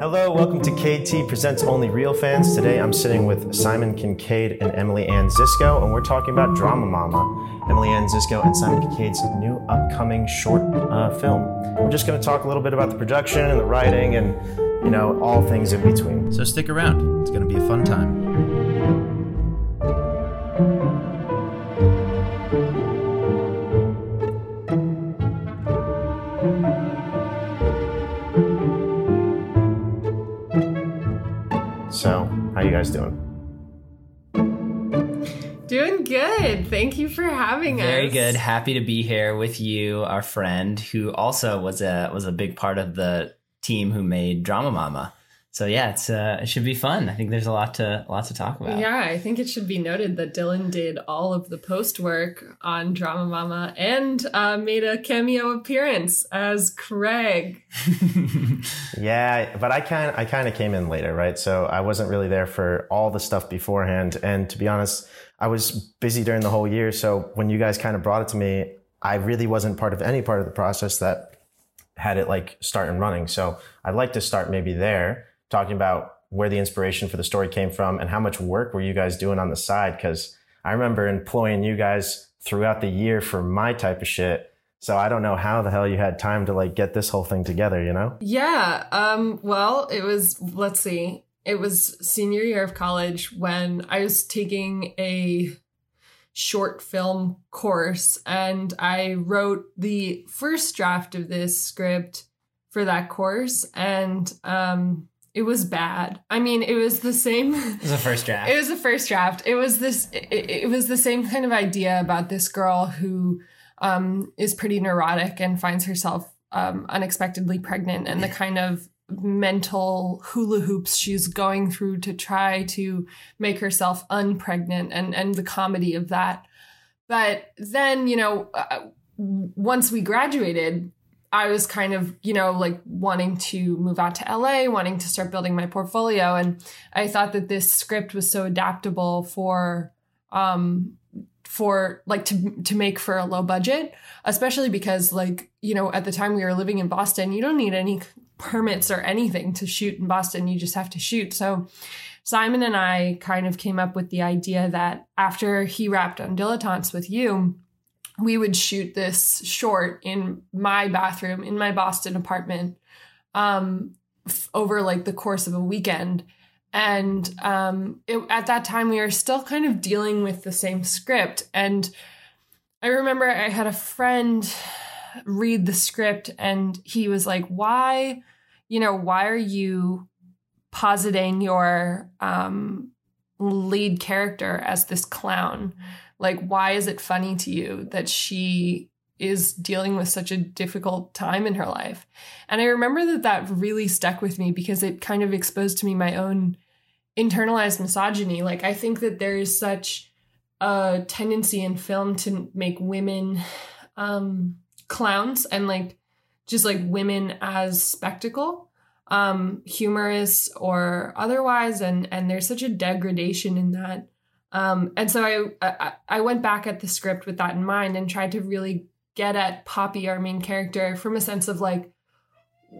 Hello, welcome to KT Presents Only Real Fans. Today I'm sitting with Simon Kincaid and Emily Ann Zisco, and we're talking about Drama Mama, Emily Ann Zisco and Simon Kincaid's new upcoming short uh, film. We're just going to talk a little bit about the production and the writing and, you know, all things in between. So stick around. It's going to be a fun time. For having Very us. Very good. Happy to be here with you, our friend, who also was a was a big part of the team who made Drama Mama. So yeah, it's uh, it should be fun. I think there's a lot to a lot to talk about. Yeah, I think it should be noted that Dylan did all of the post work on Drama Mama and uh, made a cameo appearance as Craig. Yeah, but I kind I kind of came in later, right? So I wasn't really there for all the stuff beforehand. And to be honest, I was busy during the whole year. So when you guys kind of brought it to me, I really wasn't part of any part of the process that had it like start and running. So I'd like to start maybe there, talking about where the inspiration for the story came from and how much work were you guys doing on the side? Because I remember employing you guys throughout the year for my type of shit. So I don't know how the hell you had time to like get this whole thing together, you know? Yeah. Um. Well, it was. Let's see. It was senior year of college when I was taking a short film course, and I wrote the first draft of this script for that course, and um, it was bad. I mean, it was the same. It was the first draft. It was the first draft. It was this. It, it was the same kind of idea about this girl who um, is pretty neurotic and finds herself um, unexpectedly pregnant, and the kind of mental hula hoops she's going through to try to make herself unpregnant, and and the comedy of that. But then, you know, uh, once we graduated, I was kind of, you know, like wanting to move out to LA, wanting to start building my portfolio. And I thought that this script was so adaptable for, um, for like to to make for a low budget, especially because like, you know, at the time we were living in Boston, you don't need any permits or anything to shoot in Boston. You just have to shoot. So Simon and I kind of came up with the idea that after he wrapped on Dilettantes with you, we would shoot this short in my bathroom in my Boston apartment um, f- over like the course of a weekend. And um, it, at that time, we were still kind of dealing with the same script. And I remember I had a friend read the script and he was like, Why, you know, why are you positing your um, lead character as this clown? Like, why is it funny to you that she is dealing with such a difficult time in her life? And I remember that that really stuck with me because it kind of exposed to me my own internalized misogyny. Like, I think that there is such a tendency in film to make women um, clowns and like just like women as spectacle um humorous or otherwise and and there's such a degradation in that um, and so I, I I went back at the script with that in mind and tried to really get at Poppy, our main character, from a sense of like,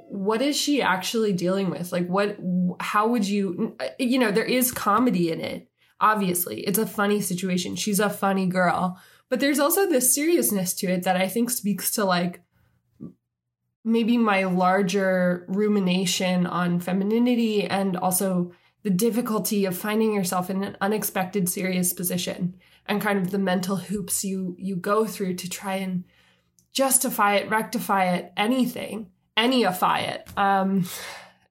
what is she actually dealing with? Like, what? How would you? You know, there is comedy in it. Obviously, it's a funny situation. She's a funny girl, but there's also this seriousness to it that I think speaks to like maybe my larger rumination on femininity and also the difficulty of finding yourself in an unexpected serious position and kind of the mental hoops you you go through to try and justify it rectify it anything anyify it um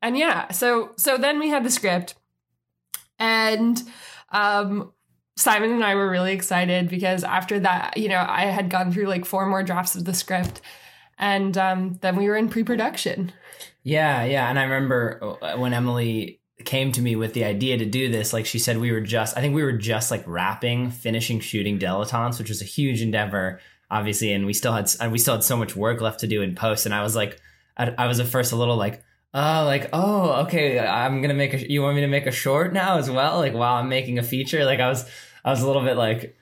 and yeah so so then we had the script and um Simon and I were really excited because after that, you know, I had gone through like four more drafts of the script and um, then we were in pre-production. Yeah, yeah, and I remember uh, when Emily came to me with the idea to do this, like she said, we were just, I think we were just like wrapping, finishing shooting Dilettantes, which was a huge endeavor, obviously, and we still had we still had so much work left to do in post. And I was like, I, I was at first a little like, oh, like, oh, okay, I'm gonna make a, you want me to make a short now as well, like while I'm making a feature. Like I was, I was a little bit like,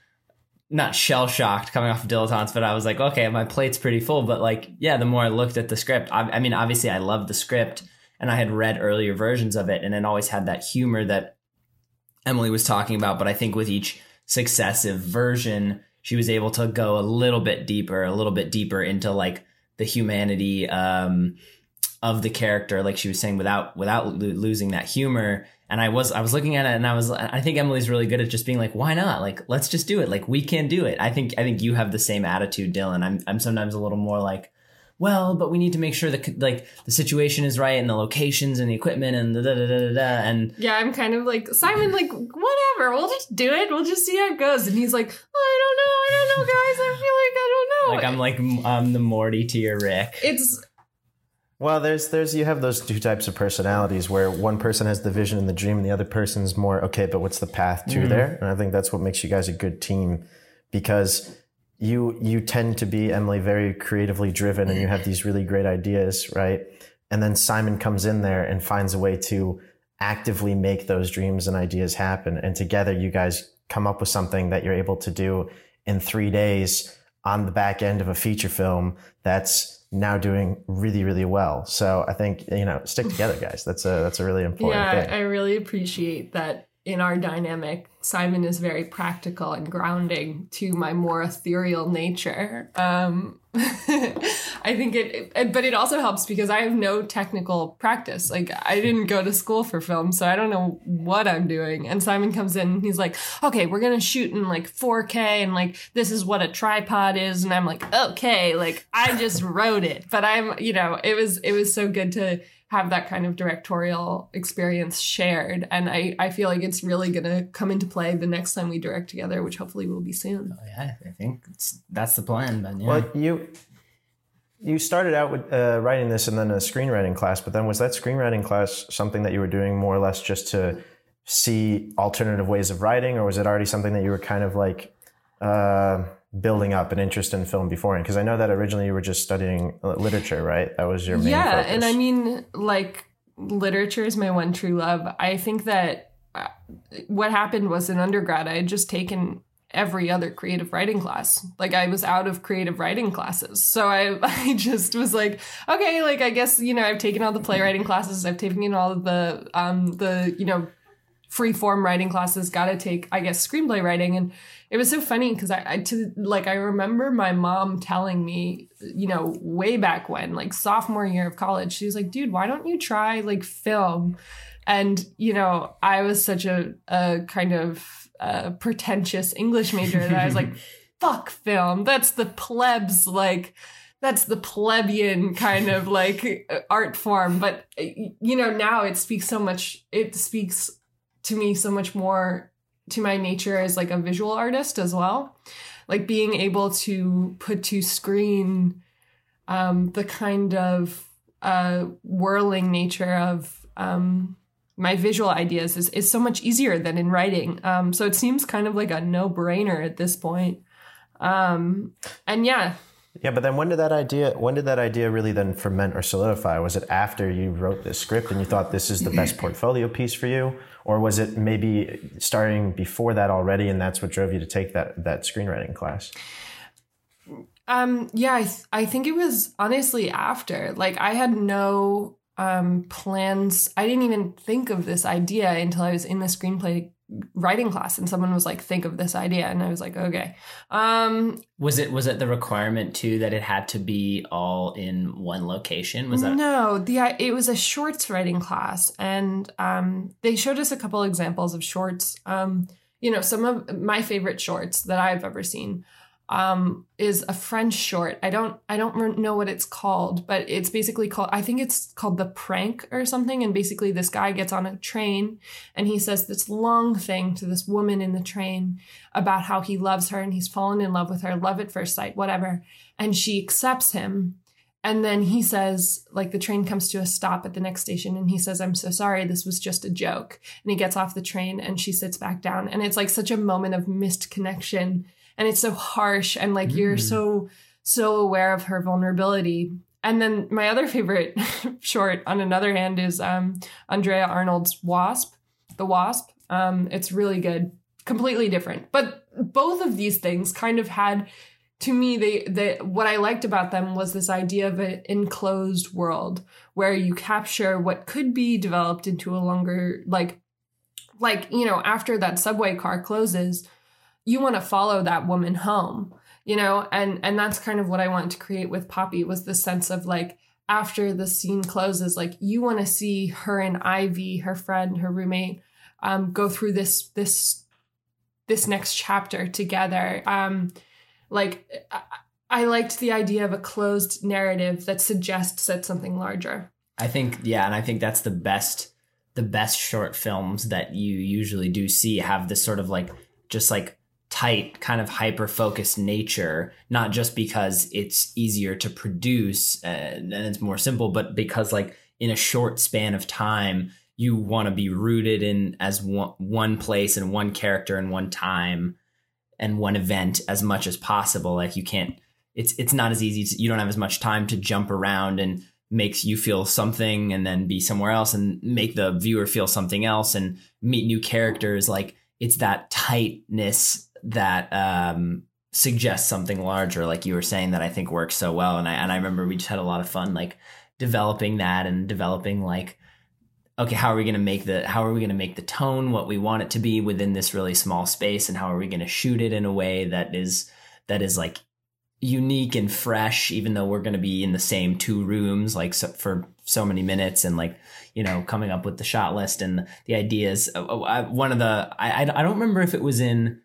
not shell shocked coming off of dilettantes, but I was like, okay, my plate's pretty full. But like, yeah, the more I looked at the script, I, I mean, obviously, I loved the script, and I had read earlier versions of it and it always had that humor that Emily was talking about. But I think with each successive version, she was able to go a little bit deeper, a little bit deeper into like the humanity um, of the character, like she was saying, without without lo- losing that humor. And I was I was looking at it, and I was I think Emily's really good at just being like, why not? Like, let's just do it. Like, we can do it. I think I think you have the same attitude, Dylan. I'm I'm sometimes a little more like, well, but we need to make sure that like the situation is right and the locations and the equipment and da da da da da. And Yeah, I'm kind of like Simon, like whatever, we'll just do it. We'll just see how it goes. And he's like, oh, I don't know, I don't know, guys. I feel like I don't know. like I'm like I'm the Morty to your Rick. it's Well, there's there's you have those two types of personalities where one person has the vision and the dream, and the other person's more okay. But what's the path to mm-hmm. there? And I think that's what makes you guys a good team, because you you tend to be Emily very creatively driven, and you have these really great ideas, right? And then Simon comes in there and finds a way to actively make those dreams and ideas happen, and together you guys come up with something that you're able to do in three days on the back end of a feature film that's now doing really really well. So i think you know stick together guys. That's a that's a really important yeah, thing. I really appreciate that in our dynamic, Simon is very practical and grounding to my more ethereal nature. Um, I think it, it, but it also helps because I have no technical practice. Like I didn't go to school for film, so I don't know what I'm doing. And Simon comes in and he's like, okay, we're going to shoot in like 4K and like, this is what a tripod is. And I'm like, okay, like I just wrote it, but I'm, you know, it was, it was so good to, have that kind of directorial experience shared. And I, I feel like it's really going to come into play the next time we direct together, which hopefully will be soon. Oh, yeah, I think it's, that's the plan. But yeah. well you you started out with uh, writing this and then a screenwriting class but then was that screenwriting class something that you were doing more or less just to see alternative ways of writing or was it already something that you were kind of like uh, building up an interest in film beforehand because i know that originally you were just studying uh, literature right that was your main yeah. focus. And I mean, like, literature is my one true love. I think that uh, what happened was in undergrad, I had just taken every other creative writing class. Like I was out of creative writing classes. So I I just was like, okay, like I guess, you know, I've taken all the playwriting classes, I've taken all of the um the, you know, free form writing classes, got to take I guess screenplay writing and it was so funny because I, I to like I remember my mom telling me, you know, way back when, like sophomore year of college, she was like, dude, why don't you try like film? And, you know, I was such a, a kind of uh, pretentious English major that I was like, fuck film. That's the plebs, like, that's the plebeian kind of like art form. But, you know, now it speaks so much, it speaks to me so much more to my nature as like a visual artist as well. Like being able to put to screen um, the kind of uh, whirling nature of um, my visual ideas is, is so much easier than in writing. Um, so it seems kind of like a no brainer at this point. Um, and yeah, Yeah, but then when did that idea when did that idea really then ferment or solidify? Was it after you wrote this script and you thought this is the best portfolio piece for you? Or was it maybe starting before that already and that's what drove you to take that that screenwriting class? Um, yeah, I, th- I think it was honestly after. Like, I had no um, plans. I didn't even think of this idea until I was in the screenplay writing class, and someone was like, "Think of this idea," and I was like, "Okay." Um, was it was it the requirement too that it had to be all in one location? Was that no, the it was a shorts writing class, and um, they showed us a couple examples of shorts. Um, you know, some of my favorite shorts that I've ever seen um, is a French short. I don't I don't know what it's called, but it's basically called I think it's called The Prank or something. And basically, this guy gets on a train and he says this long thing to this woman in the train about how he loves her and he's fallen in love with her, love at first sight, whatever. And she accepts him. And then he says, like, the train comes to a stop at the next station, and he says, I'm so sorry, this was just a joke. And he gets off the train and she sits back down. And it's like such a moment of missed connection and it's so harsh and like mm. you're so so aware of her vulnerability. And then my other favorite short on another hand is um andrea arnold's wasp the wasp. Um it's really good. Completely different. But both of these things kind of had to me they they what i liked about them was this idea of an enclosed world where you capture what could be developed into a longer like like you know after that subway car closes you want to follow that woman home you know? And and that's kind of what i wanted to create with poppy was the sense of like after the scene closes like you want to see her and ivy her friend her roommate um, go through this this this next chapter together. Um like I, I liked the idea of a closed narrative that suggests that something larger. I think yeah, and I think that's the best the best short films that you usually do see have this sort of like just like tight kind of hyper focused nature not just because it's easier to produce uh, and it's more simple but because like in a short span of time you want to be rooted in as one, one place and one character and one time and one event as much as possible. Like you can't it's it's not as easy to, you don't have as much time to jump around and makes you feel something and then be somewhere else and make the viewer feel something else and meet new characters. Like it's that tightness that um suggests something larger like you were saying that I think works so well. And I and I remember we just had a lot of fun like developing that and developing like okay how are we going to make the how are we going to make the tone what we want it to be within this really small space? And how are we going to shoot it in a way that is that is like unique and fresh even though we're going to be in the same two rooms like so, for so many minutes and like you know coming up with the shot list and the ideas. Uh, uh, one of the I, I don't remember if it was in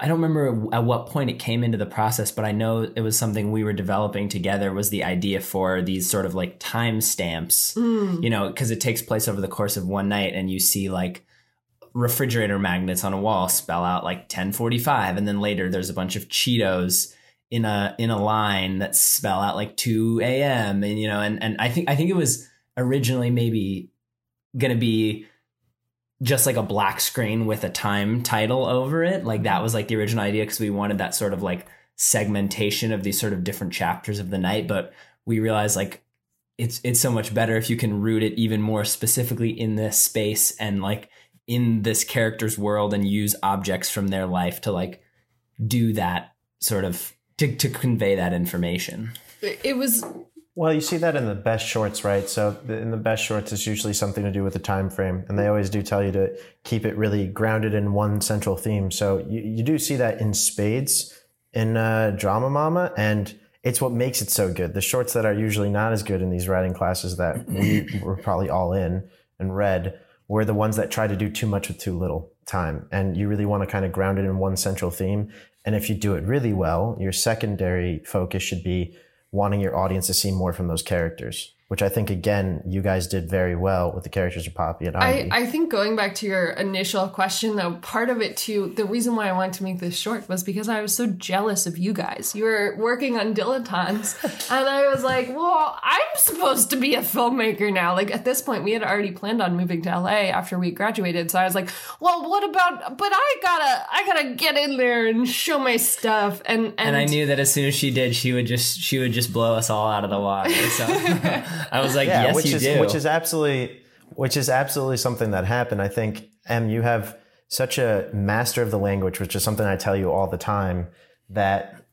I don't remember at what point it came into the process, but I know it was something we were developing together was the idea for these sort of like time stamps, Mm. you know, because it takes place over the course of one night and you see like refrigerator magnets on a wall spell out like 1045 and then later there's a bunch of Cheetos in a in a line that spell out like 2 a.m. and you know and and I think I think it was originally maybe going to be just like a black screen with a time title over it. Like that mm-hmm. was like the original idea because we wanted that sort of like segmentation of these sort of different chapters of the night. But we realized like it's it's so much better if you can root it even more specifically in this space and like in this character's world and use objects from their life to like do that sort of to, to convey that information. It it was Well, you see that in the best shorts, right? So in the best shorts, it's usually something to do with the time frame, and they always do tell you to keep it really grounded in one central theme. So you, you do see that in spades in uh, Drama Mama, and it's what makes it so good. The shorts that are usually not as good in these writing classes that we were probably all in and read were the ones that try to do too much with too little time, and you really want to kind of ground it in one central theme. And if you do it really well, your secondary focus should be wanting your audience to see more from those characters, which I think again you guys did very well with the characters of Poppy and I, I think going back to your initial question though, part of it too, the reason why I wanted to make this short was because I was so jealous of you guys. You were working on dilettantes and I was like, well, I'm supposed to be a filmmaker now. Like at this point we had already planned on moving to LA after we graduated. So I was like, well, what about but I gotta I gotta get in there and show my stuff and and, And I knew that as soon as she did, she would just she would just blow us all out of the water. So I was like, yeah, yes, which you is do. which is absolutely which is absolutely something that happened. I think Em, you have such a master of the language, which is something I tell you all the time. That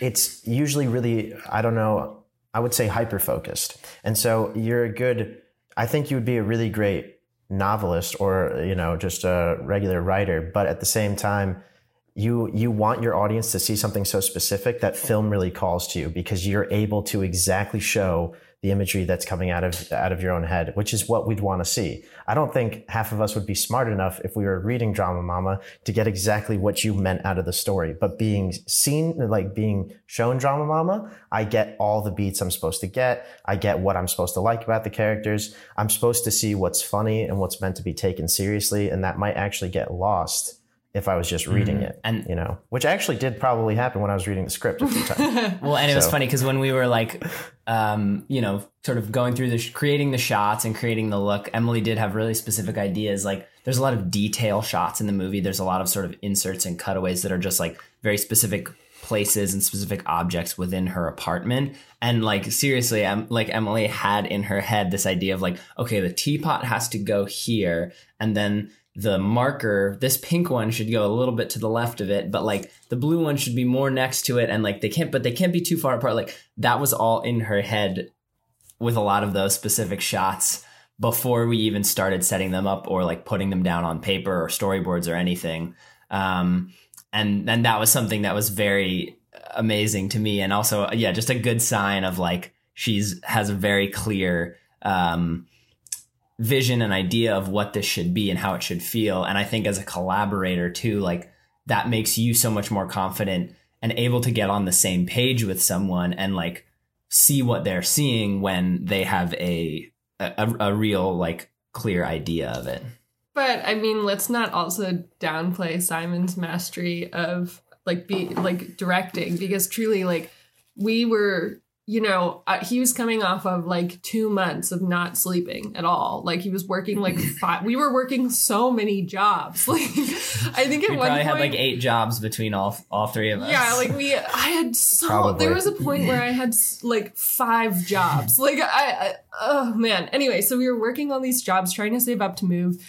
it's usually really I don't know. I would say hyper focused, and so you're a good. I think you would be a really great novelist, or you know, just a regular writer. But at the same time, you you want your audience to see something so specific that film really calls to you because you're able to exactly show the imagery that's coming out of out of your own head, which is what we'd want to see. I don't think half of us would be smart enough if we were reading Drama Mama to get exactly what you meant out of the story. But being seen, like being shown Drama Mama, I get all the beats I'm supposed to get. I get what I'm supposed to like about the characters. I'm supposed to see what's funny and what's meant to be taken seriously, and that might actually get lost if I was just reading it. And- you know, which actually did probably happen when I was reading the script a few times. Well, and it was funny because when we were like, um, you know, sort of going through the sh- creating the shots and creating the look, Emily did have really specific ideas. Like, there's a lot of detail shots in the movie. There's a lot of sort of inserts and cutaways that are just like very specific places and specific objects within her apartment. And like seriously, um, like Emily had in her head this idea of like, okay, the teapot has to go here, and then the marker, this pink one should go a little bit to the left of it, but like the blue one should be more next to it, and like they can't, but they can't be too far apart. Like that was all in her head with a lot of those specific shots before we even started setting them up or like putting them down on paper or storyboards or anything. Um, and then that was something that was very amazing to me, and also yeah, just a good sign of like she's has a very clear um, vision and idea of what this should be and how it should feel. And I think as a collaborator too, like that makes you so much more confident and able to get on the same page with someone and like see what they're seeing when they have a a, a real like clear idea of it. But I mean, let's not also downplay Simon's mastery of like be like directing because truly like we were you know, uh, he was coming off of like two months of not sleeping at all. Like he was working like five. We were working so many jobs. Like I think at We one probably point, had like eight jobs between all all three of us. yeah, like we. I had so. Probably. There was a point where I had like five jobs. Like I, I. Oh man. Anyway, so we were working on these jobs, trying to save up to move.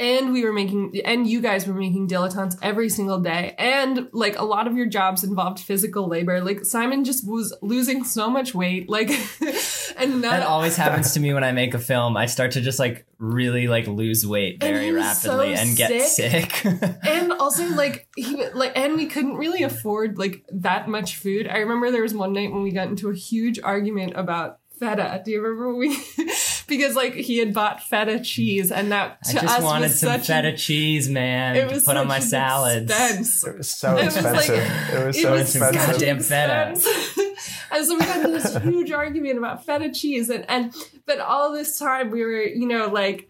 And we were making, and you guys were making dilettantes every single day. And like a lot of your jobs involved physical labor. Like Simon just was losing so much weight. Like, and That always happens to me when I make a film. I start to just like really like lose weight very was so rapidly and get sick. and also like he like and we couldn't really afford like that much food i remember there was one night when we got into a huge argument about feta do you remember we because like he had bought feta cheese and that I just us wanted was some such feta a, cheese, man, it to was put on my an salads. expense. It was so It was like- expensive. it was It so was such expensive. goddamn feta. and so we got into this huge argument about feta cheese and and but all this time we were you know like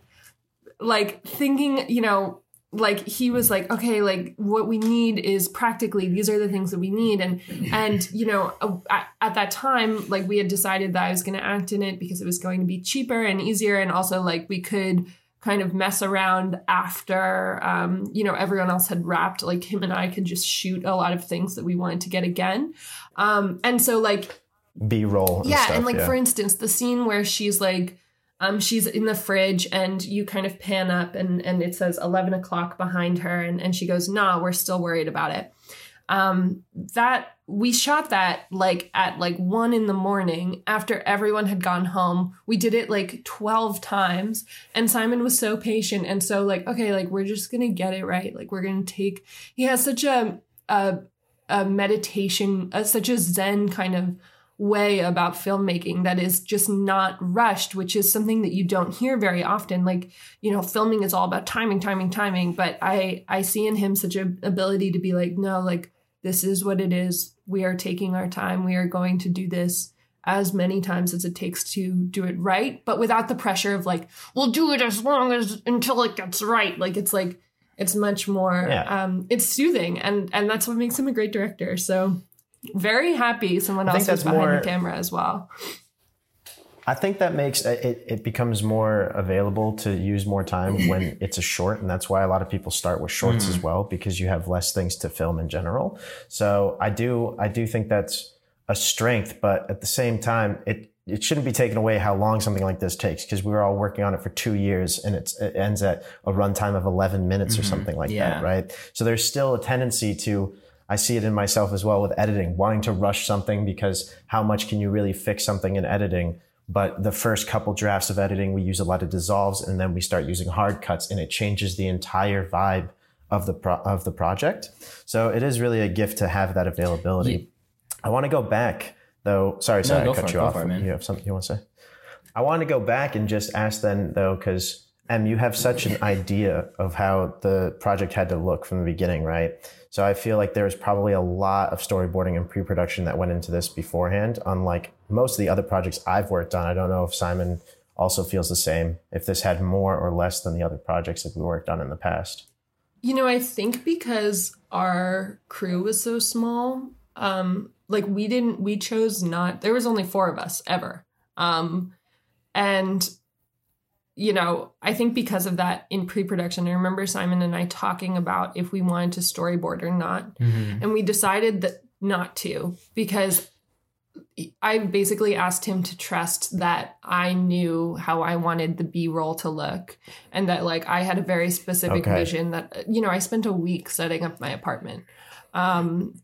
like thinking you know like he was like okay like what we need is practically these are the things that we need and and you know at, at that time like we had decided that i was going to act in it because it was going to be cheaper and easier and also like we could kind of mess around after um, you know everyone else had wrapped like him and i could just shoot a lot of things that we wanted to get again um, and so like B roll. yeah stuff, and like yeah. for instance the scene where she's like um she's in the fridge and you kind of pan up and and it says 11 o'clock behind her and and she goes nah we're still worried about it. Um that we shot that like at like one in the morning after everyone had gone home. We did it like 12 times and simon was so patient and so like okay like we're just gonna get it right. Like we're gonna take he has such a a, a meditation a, such a zen kind of way about filmmaking that is just not rushed, which is something that you don't hear very often. Like, you know, filming is all about timing, timing, timing. But I I see in him such an ability to be like, no, like this is what it is. We are taking our time. We are going to do this as many times as it takes to do it right, but without the pressure of like, we'll do it as long as until it gets right. Like it's like it's much more Yeah. um it's soothing and and that's what makes him a great director. So very happy someone else was behind more- the camera as well. I think that makes it, it becomes more available to use more time when it's a short. And that's why a lot of people start with shorts as mm. well, because you have less things to film in general. So I do, I do think that's a strength, but at the same time, it, it shouldn't be taken away how long something like this takes because we were all working on it for two years and it's, it ends at a runtime of 11 minutes or mm-hmm. something like Yeah. that, right? So there's still a tendency to, I see it in myself as well with editing, wanting to rush something because how much can you really fix something in editing? But the first couple drafts of editing, we use a lot of dissolves and then we start using hard cuts and it changes the entire vibe of the pro- of the project. So it is really a gift to have that availability. I want to go back though. Sorry, sorry, go I cut it, you off. it. You have something you want to say? I want to go back and just ask then though, because Em, you have such an idea of how the project had to look from the beginning, right? So I feel like there was probably a lot of storyboarding and pre-production that went into this beforehand, unlike most of the other projects I've worked on. I don't know if Simon also feels the same, if this had more or less than the other projects that we worked on in the past. You know, I think because our crew was so small, um, like we didn't, we chose not. There was only four of us ever, um, and you know, I think because of that in pre-production, I remember Simon and I talking about if we wanted to storyboard or not, Mm-hmm. and we decided that not to because I basically asked him to trust that I knew how I wanted the B roll to look and that like I had a very specific Okay. vision that you know I spent a week setting up my apartment. Um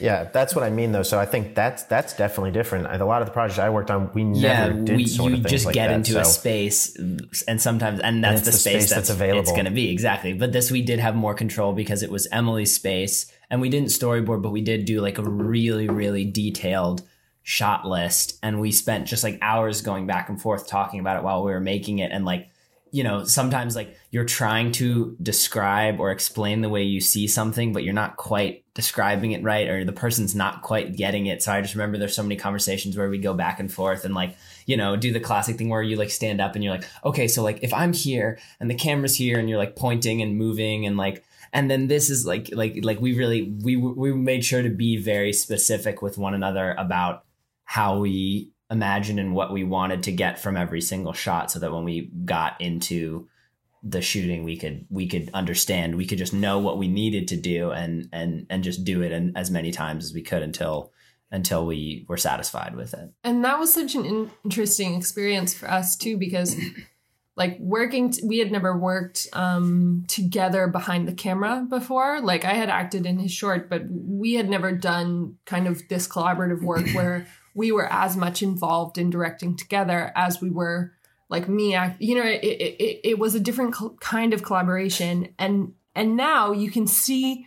Yeah, that's what I mean though. So I think that's that's definitely different. A lot of the projects I worked on, we yeah, never did we, sort you of things just like get that. into a space, and sometimes, and that's it's the, the space, space that's, that's available. It's going to be exactly. But this, we did have more control because it was Emily's space, and we didn't storyboard, but we did do like a really, really detailed shot list, and we spent just like hours going back and forth talking about it while we were making it, and like. You know, sometimes like you're trying to describe or explain the way you see something, but you're not quite describing it right, or the person's not quite getting it. So I just remember there's so many conversations where we go back and forth and like, you know, do the classic thing where you like stand up and you're like, okay, so like if I'm here and the camera's here and you're like pointing and moving and like, and then this is like, like, like we really, we, we made sure to be very specific with one another about how we imagined and what we wanted to get from every single shot so that when we got into the shooting we could we could understand. We could just know what we needed to do and and and just do it and as many times as we could until until we were satisfied with it. And that was such an in- interesting experience for us too because like working t- we had never worked um together behind the camera before. Like i had acted in his short but we had never done kind of this collaborative work where we were as much involved in directing together as we were like me you know it it, it, was a different kind of collaboration. And and now you can see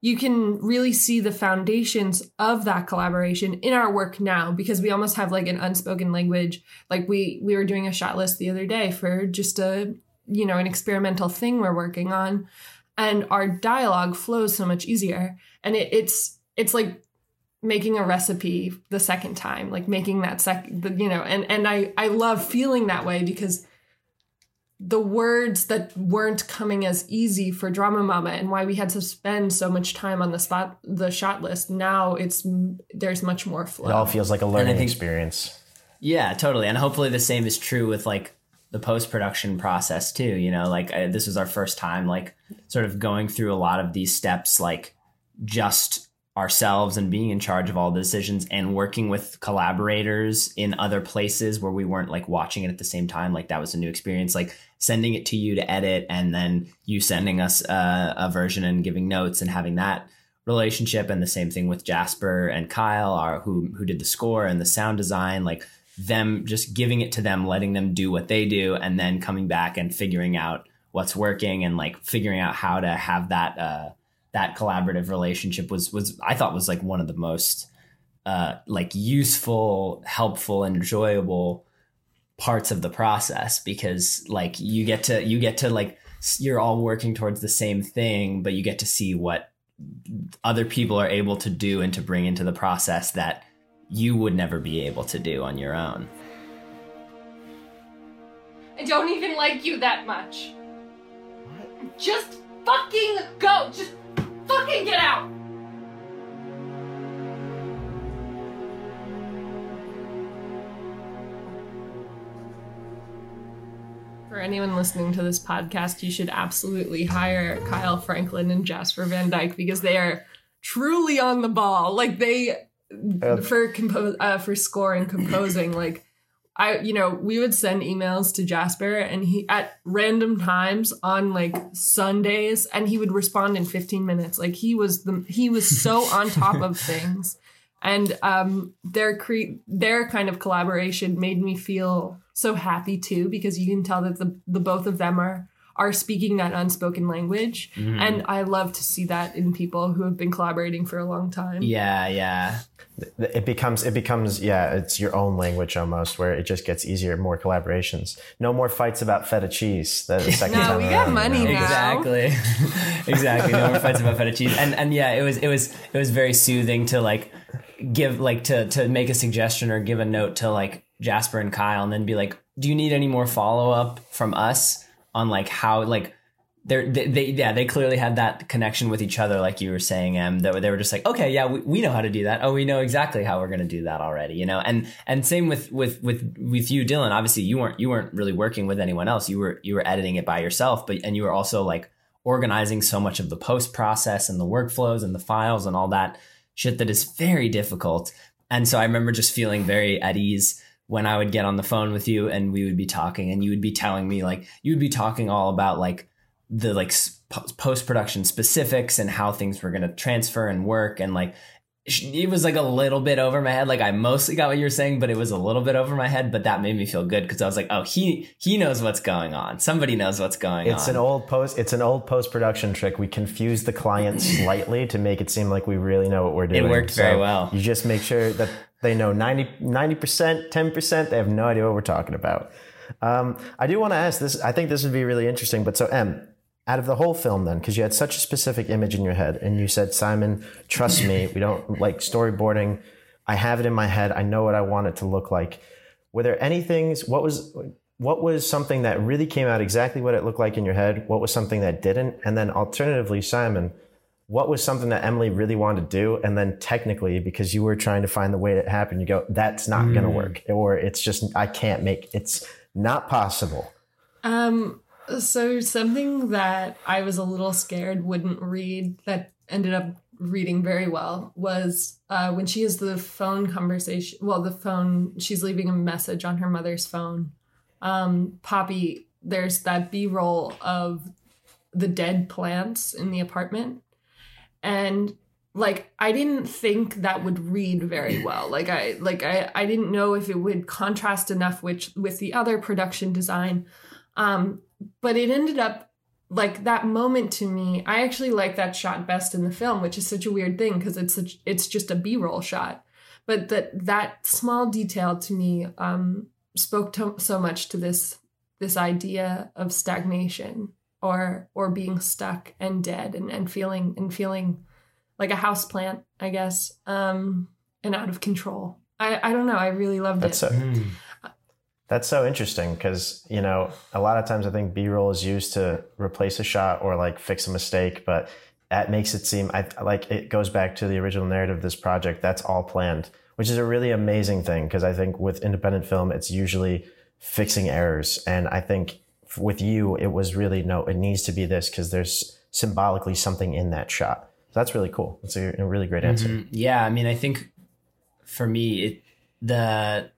you can really see the foundations of that collaboration in our work now because we almost have like an unspoken language. Like we we were doing a shot list the other day for just a you know an experimental thing we're working on. And our dialogue flows so much easier. And it, it's it's like making a recipe the second time like making that second you know and and i i love feeling that way because the words that weren't coming as easy for drama mama and why we had to spend so much time on the spot the shot list now it's there's much more flow It all feels like a learning think- experience. yeah totally and hopefully the same is true with like the post-production process too you know like I, this was our first time like sort of going through a lot of these steps like just ourselves and being in charge of all the decisions and working with collaborators in other places where we weren't like watching it at the same time like that was a new experience. Like sending it to you to edit and then you sending us uh, a version and giving notes and having that relationship and the same thing with Jasper and Kyle our, who who did the score and the sound design like them just giving it to them letting them do what they do and then coming back and figuring out what's working and like figuring out how to have that uh that collaborative relationship was was I thought was like one of the most uh like useful helpful and enjoyable parts of the process because like you get to you get to like you're all working towards the same thing but you get to see what other people are able to do and to bring into the process that you would never be able to do on your own. I don't even like you that much. Just fucking go. Just fucking get out. For anyone listening to this podcast, you should absolutely hire Kyle Franklin and Jasper Van Dyke because they are truly on the ball. Like they for compose uh, for score and composing like I, you know, we would send emails to Jasper and he at random times on like Sundays and he would respond in 15 minutes. Like he was the he was so on top of things. And um their cre- their kind of collaboration made me feel so happy too because you can tell that the the both of them are are speaking that unspoken language mm-hmm. and I love to see that in people who have been collaborating for a long time. Yeah, yeah. It becomes it becomes yeah, it's your own language almost, where it just gets easier, more collaborations. No more fights about feta cheese. The second No, time we got money you know? now. Exactly. exactly. No more fights about feta cheese. And and yeah, it was it was it was very soothing to like give like to to make a suggestion or give a note to like Jasper and Kyle and then be like, "Do you need any more follow-up from us on like how like they're, they, they yeah they clearly had that connection with each other like you were saying um that they were just like okay yeah we, we know how to do that. Oh we know exactly how we're going to do that already you know? And and same with with with with you Dylan. Obviously you weren't you weren't really working with anyone else. You were you were editing it by yourself but and you were also like organizing so much of the post process and the workflows and the files and all that shit that is very difficult. And so I remember just feeling very at ease when I would get on the phone with you and we would be talking and you would be telling me like you would be talking all about like the like post production specifics and how things were going to transfer and work and like it was like a little bit over my head. Like I mostly got what you were saying, but it was a little bit over my head. But that made me feel good because I was like, oh, he he knows what's going on. Somebody knows what's going it's on. It's an old post. It's an old post production trick. We confuse the client slightly to make it seem like we really know what we're doing. It worked so very well. You just make sure that they know 90 percent, ten percent. They have no idea what we're talking about. Um, I do want to ask this. I think this would be really interesting. But so, Em, out of the whole film then because you had such a specific image in your head and you said simon trust me we don't like storyboarding i have it in my head i know what i want it to look like were there any things what was what was something that really came out exactly what it looked like in your head what was something that didn't and then alternatively simon what was something that emily really wanted to do and then technically because you were trying to find the way that happened you go that's not mm. going to work or it's just i can't make it's not possible um so something that I was a little scared wouldn't read that ended up reading very well was uh, when she has the phone conversation. Well, the phone she's leaving a message on her mother's phone. Um, Poppy, there's that B roll of the dead plants in the apartment, and like I didn't think that would read very well. Like I like I I didn't know if it would contrast enough with with the other production design. Um, but it ended up like that moment to me i actually like that shot best in the film which is such a weird thing because it's such, it's just a b-roll shot but that that small detail to me um, spoke to, so much to this this idea of stagnation or or being stuck and dead and, and feeling and feeling like a house plant i guess um, and out of control i i don't know i really loved That's it so, mm. That's so interesting because, you know, a lot of times I think B roll is used to replace a shot or like fix a mistake, but that makes it seem I, like it goes back to the original narrative of this project. That's all planned, which is a really amazing thing because I think with independent film, it's usually fixing errors. And I think with you, it was really no, it needs to be this because there's symbolically something in that shot. So that's really cool. That's a, a really great answer. Mm-hmm. Yeah. I mean, I think for me, it, the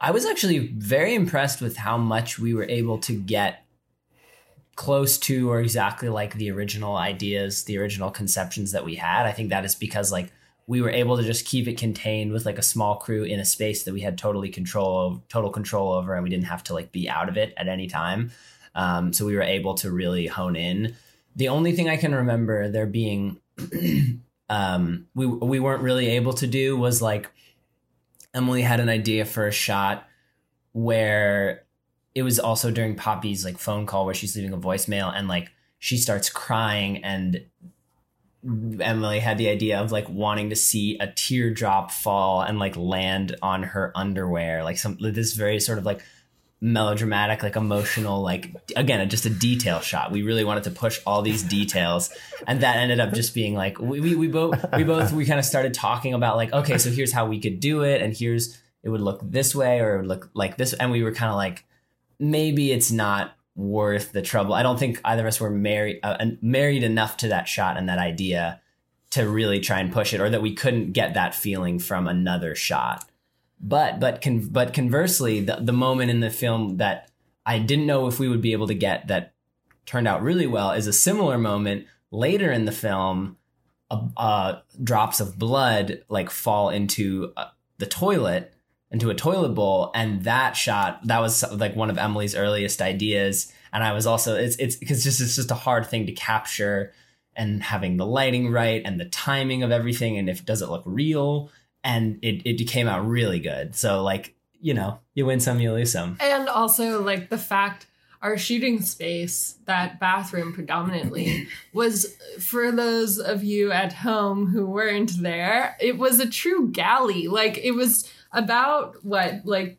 I was actually very impressed with how much we were able to get close to or exactly like the original ideas, the original conceptions that we had. I think that is because like we were able to just keep it contained with like a small crew in a space that we had totally control of total control over and we didn't have to like be out of it at any time. Um, so we were able to really hone in. The only thing I can remember there being um, we we weren't really able to do was like Emily had an idea for a shot where it was also during Poppy's like phone call where she's leaving a voicemail and like she starts crying and Emily had the idea of like wanting to see a teardrop fall and like land on her underwear like some this very sort of like melodramatic like emotional like again just a detail shot. We really wanted to push all these details and that ended up just being like we, we, we both we both we kind of started talking about like okay so here's how we could do it and here's it would look this way or it would look like this and we were kind of like maybe it's not worth the trouble i don't think either of us were married uh, married enough to that shot and that idea to really try and push it or that we couldn't get that feeling from another shot but but con- but conversely, the, the moment in the film that I didn't know if we would be able to get that turned out really well is a similar moment later in the film. Uh, uh, drops of blood like fall into uh, the toilet into a toilet bowl and that shot that was like one of emily's earliest ideas and i was also it's it's because just it's just a hard thing to capture and having the lighting right and the timing of everything and if does it look real and it, it came out really good. So like, you know, you win some, you lose some. And also like the fact our shooting space, that bathroom predominantly, was for those of you at home who weren't there, it was a true galley. Like it was about what, like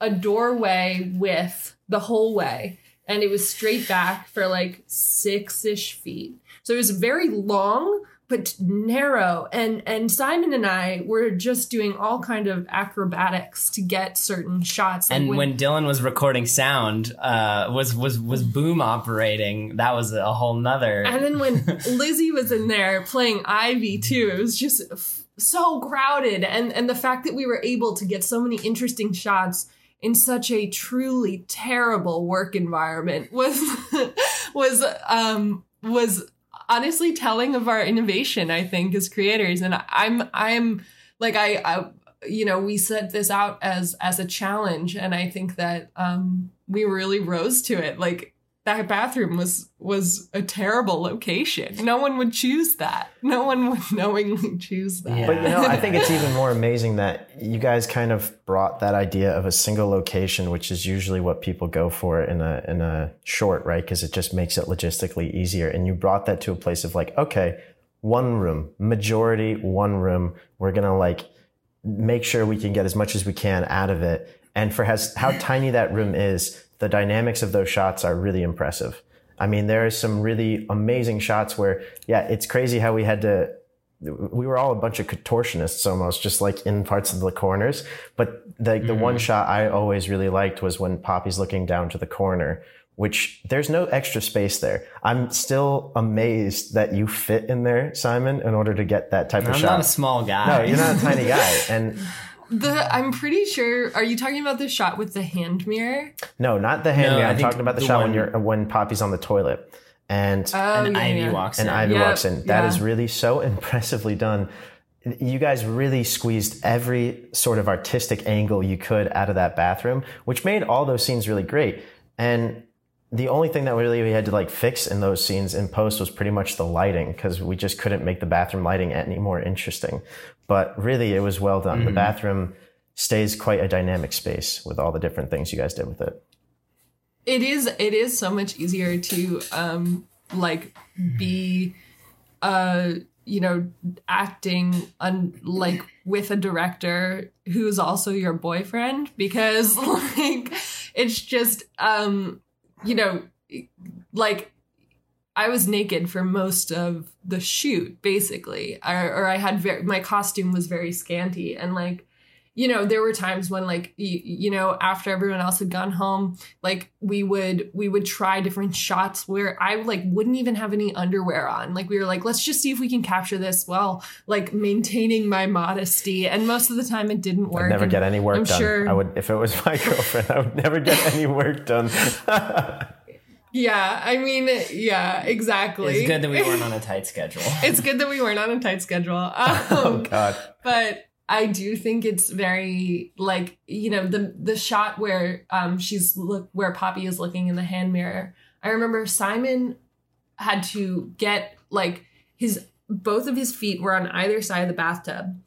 a doorway width the whole way. And it was straight back for like six ish feet. So it was very long, but narrow and and simon and i were just doing all kind of acrobatics to get certain shots and when, when, dylan was recording sound uh was was was boom operating that was a whole nother and then when lizzie was in there playing ivy too it was just so crowded and and the fact that we were able to get so many interesting shots in such a truly terrible work environment was was um was honestly telling of our innovation i think as creators. And i'm i'm like i i you know we set this out as as a challenge and i think that um we really rose to it. Like that bathroom was was a terrible location no one would choose that no one would knowingly choose that Yeah. But you know, I think it's even more amazing that you guys kind of brought that idea of a single location, which is usually what people go for in a in a short, right? Because it just makes it logistically easier. And you brought that to a place of like, okay, one room, majority one room. We're gonna like make sure we can get as much as we can out of it. And for has, how tiny that room is, the dynamics of those shots are really impressive. I mean, there are some really amazing shots where, yeah, it's crazy how we had to we were all a bunch of contortionists almost, just like in parts of the corners. But the the one mm-hmm. shot I always really liked was when Poppy's looking down to the corner, which there's no extra space there. I'm still amazed that you fit in there, Simon, in order to get that type of shot. I'm shot. not a small guy. no, you're not a tiny guy. And the i'm pretty sure are you talking about the shot with the hand mirror no, not the hand No, mirror. I I'm think talking about the, the shot when one- you're when Poppy's on the toilet. And oh and yeah, Ivy yeah. walks and in. Ivy Yep, walks in. That is yeah. really so impressively done. You guys really squeezed every sort of artistic angle you could out of that bathroom, which made all those scenes really great. And the only thing that really we had to like fix in those scenes in post was pretty much the lighting because we just couldn't make the bathroom lighting any more interesting. But really, it was well done. The bathroom stays quite a dynamic space with all the different things you guys did with it. it is it is so much easier to um like be uh you know acting un- like with a director who's also your boyfriend because like it's just um you know like I was naked for most of the shoot, basically, or, or I had very, my costume was very scanty, and like, you know, there were times when like, you, you know, after everyone else had gone home, like we would we would try different shots where I like wouldn't even have any underwear on. Like we were like, let's just see if we can capture this while like maintaining my modesty, and most of the time it didn't work. I'd never and get any work I'm done. sure- I would, if it was my girlfriend, I would never get any work done. Yeah, I mean, yeah, exactly. It's good that we weren't on a tight schedule. it's good that we weren't on a tight schedule. Um, oh God. but I do think it's very like you know the the shot where um she's look where Poppy is looking in the hand mirror. I remember Simon had to get like his both of his feet were on either side of the bathtub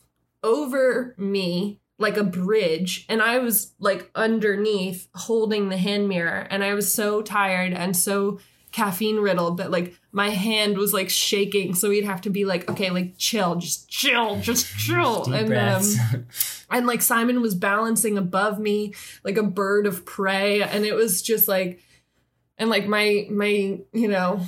over me like a bridge and I was like underneath holding the hand mirror and I was so tired and so caffeine riddled that like my hand was like shaking so we'd have to be like okay like chill just chill just chill Deep and breaths. um and like Simon was balancing above me like a bird of prey and it was just like and like my my you know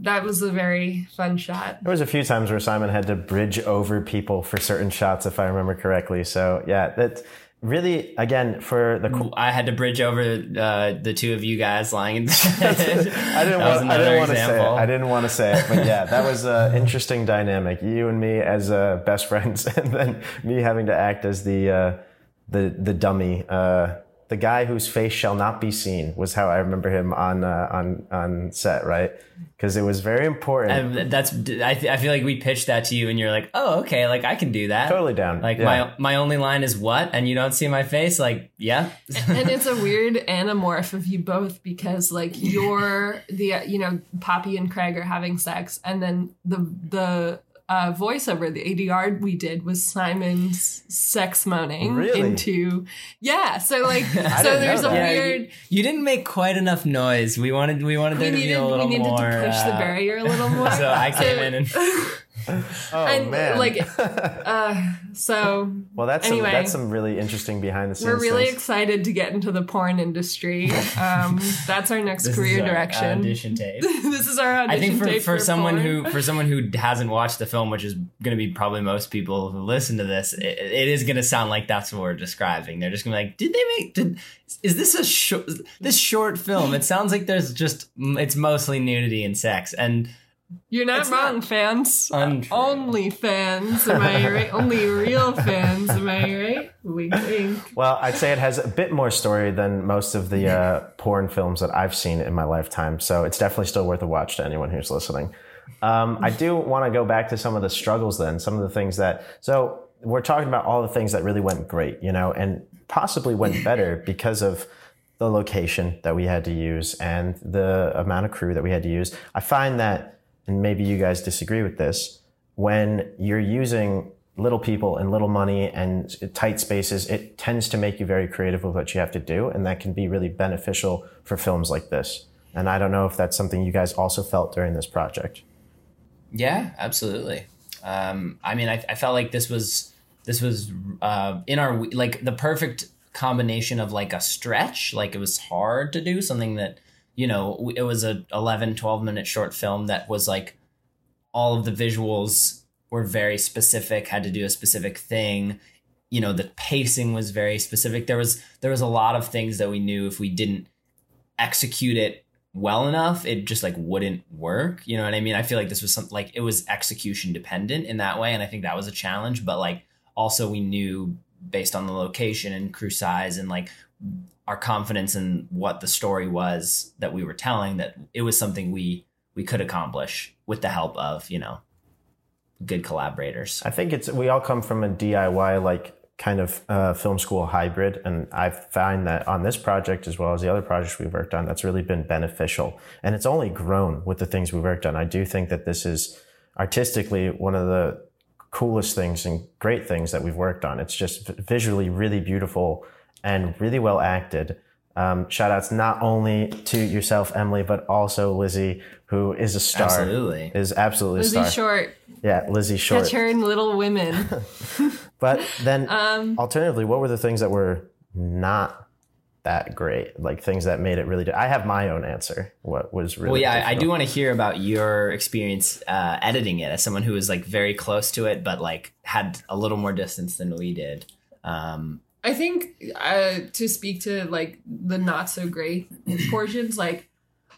that was a very fun shot There was a few times where Simon had to bridge over people for certain shots, if I remember correctly. So yeah, that really, again, for the. I had to bridge over uh, the two of you guys lying in the I didn't want. I didn't want to say it. I didn't want to say it, but yeah, that was an interesting dynamic. You and me as uh, best friends, and then me having to act as the uh, the the dummy, uh, the guy whose face shall not be seen, was how I remember him on uh, on on set, right? Because it was very important. And that's I, th- I feel like we pitched that to you and you're like oh okay like I can do that totally down. like Yeah. my my only line is what and you don't see my face like yeah and it's a weird anamorph of you both because like you're the uh, you know Poppy and Craig are having sex, and then the the uh, voiceover the ADR we did was Simon's sex moaning Really? into yeah. So like so there's a. Yeah, weird. you, you didn't make quite enough noise we wanted we wanted We there to be needed, a we needed more to push the uh, barrier a little more. so I came in and oh and man, like uh so well, that's anyway. some, that's some really interesting behind the scenes. we're really things. excited to get into the porn industry um that's our next this career is our direction audition tape this is our audition I think for, tape for someone porn. who for someone who hasn't watched the film, which is going to be probably most people who listen to this, it, it is going to sound like that's what we're describing. They're just going to be like, "Did they make? Did is this a short this short film? It sounds like there's just it's mostly nudity and sex." And You're not It's wrong, not fans. untrue. Only fans, am I right? Only real fans, am I right? Wink, wink. Well, I'd say it has a bit more story than most of the uh, porn films that I've seen in my lifetime. So it's definitely still worth a watch to anyone who's listening. Um, I do want to go back to some of the struggles then, some of the things that. So we're talking about all the things that really went great, you know, and possibly went better because of the location that we had to use and the amount of crew that we had to use. I find that, and maybe you guys disagree with this, when you're using little people and little money and tight spaces, it tends to make you very creative with what you have to do. And that can be really beneficial for films like this. And I don't know if that's something you guys also felt during this project. Yeah, absolutely. Um, I mean, I, I felt like this was this was uh, in our like the perfect combination of like a stretch. Like it was hard to do something that you know it was a 11, 12 minute short film that was like all of the visuals were very specific, had to do a specific thing. You know, the pacing was very specific. There was there was a lot of things that we knew if we didn't execute it well enough, it just like wouldn't work. You know what I mean? I feel like this was something like it was execution dependent in that way. And I think that was a challenge. But like also we knew based on the location and crew size and like our confidence in what the story was that we were telling that it was something we we could accomplish with the help of, you know, good collaborators. I think it's we all come from a DIY like kind of uh, film school hybrid, and I find that on this project as well as the other projects we've worked on, that's really been beneficial, and it's only grown with the things we've worked on. I do think that this is artistically one of the coolest things and great things that we've worked on. It's just visually really beautiful and really well acted. Um, shout outs not only to yourself, Emily, but also Lizzie, who is a star. Absolutely. Is absolutely a Lizzie star. Short. Yeah, Lizzie Short. Catch her in Little Women. But then, Um, alternatively, what were the things that were not that great? Like things that made it really. Di- I have my own answer. What was really? Well, yeah, I, I do want to hear about your experience uh, editing it as someone who was like very close to it, but like had a little more distance than we did. Um, I think uh, to speak to like the not so great portions, like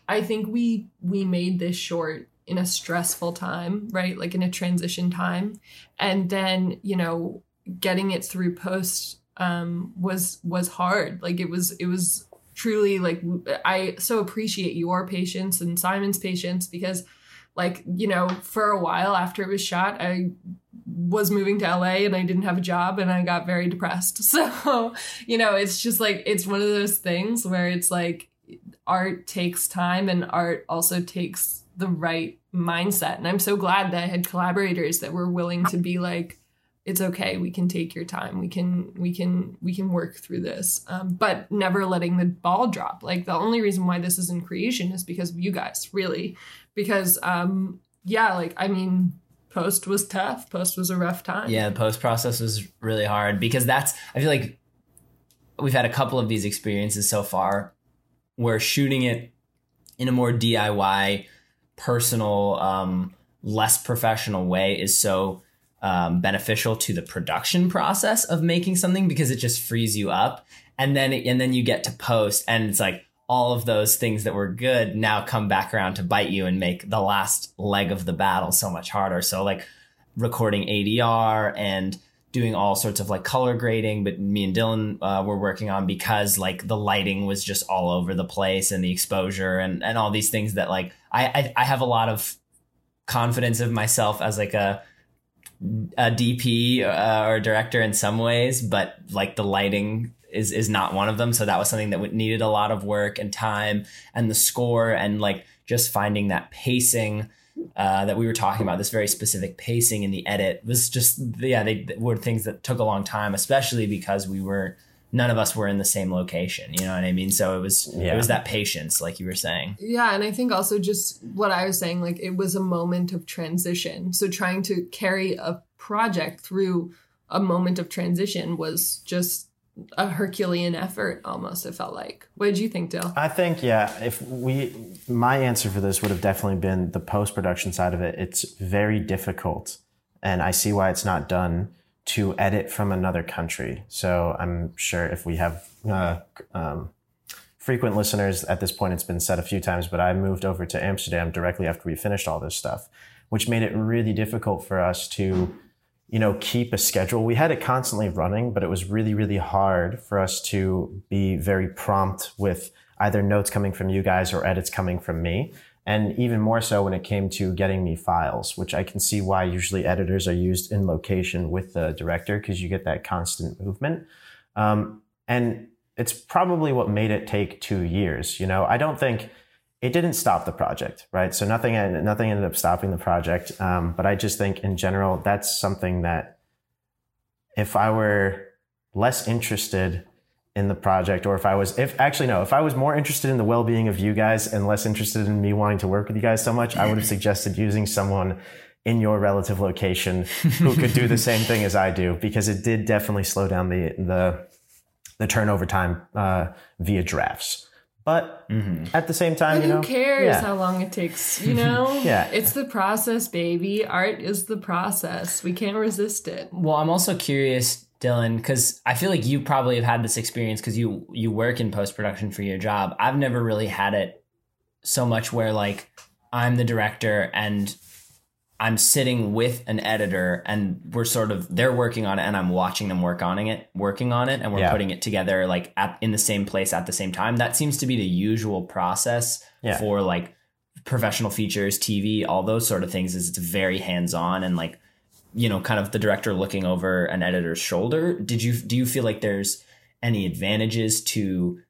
I think we we made this short in a stressful time, right? Like in a transition time, and then you know getting it through post um, was was hard. Like it was it was truly like I so appreciate your patience and Simon's patience because like you know for a while after it was shot I was moving to LA and I didn't have a job and I got very depressed. So, you know, it's just like it's one of those things where it's like art takes time and art also takes the right mindset. And I'm so glad that I had collaborators that were willing to be like it's okay we can take your time we can we can we can work through this um, but never letting the ball drop like the only reason why this is in creation is because of you guys really because um yeah like i mean post was tough post was a rough time. Yeah, the post process was really hard because that's, I feel like we've had a couple of these experiences so far where shooting it in a more DIY, personal, um, less professional way is so um, beneficial to the production process of making something because it just frees you up, and then and then you get to post, and it's like all of those things that were good now come back around to bite you and make the last leg of the battle so much harder. So like recording ADR and doing all sorts of like color grading, but me and Dylan uh, were working on because like the lighting was just all over the place and the exposure and and all these things that like I I, I have a lot of confidence of myself as like a a DP uh, or director in some ways, but like the lighting is is not one of them. So that was something that needed a lot of work and time, and the score and like just finding that pacing uh, that we were talking about. This very specific pacing in the edit was just yeah, they were things that took a long time, especially because we were none of us were in the same location. You know what I mean? So it was Yeah. it was that patience, like you were saying. Yeah, and I think also just what I was saying, like it was a moment of transition. So trying to carry a project through a moment of transition was just a Herculean effort almost, it felt like. What did you think, Dill? I think yeah. If we, my answer for this would have definitely been the post production side of it. It's very difficult, and I see why it's not done to edit from another country. So I'm sure if we have uh, um, frequent listeners at this point, it's been said a few times, but I moved over to Amsterdam directly after we finished all this stuff, which made it really difficult for us to, you know, keep a schedule. We had it constantly running, but it was really, really hard for us to be very prompt with either notes coming from you guys or edits coming from me. And even more so when it came to getting me files, which I can see why usually editors are used in location with the director because you get that constant movement. Um, and it's probably what made it take two years. You know, I don't think it didn't stop the project, right? So nothing, nothing ended up stopping the project. Um, but I just think in general, that's something that if I were less interested in the project or if I was if actually no if I was more interested in the well-being of you guys and less interested in me wanting to work with you guys so much I would have suggested using someone in your relative location who could do the same thing as I do because it did definitely slow down the the the turnover time uh, via drafts but mm-hmm. at the same time, but you know, who cares yeah. how long it takes? You know, yeah, it's the process, baby. Art is the process. We can't resist it. Well, I'm also curious Dylan, because I feel like you probably have had this experience because you you work in post production for your job. I've never really had it so much where like I'm the director and I'm sitting with an editor and we're sort of they're working on it and I'm watching them work on it, working on it, and we're yeah. putting it together like at in the same place at the same time. That seems to be the usual process yeah. for like professional features, TV, all those sort of things. Is it's very hands on and like you know, kind of the director looking over an editor's shoulder. Did you do you feel like there's any advantages to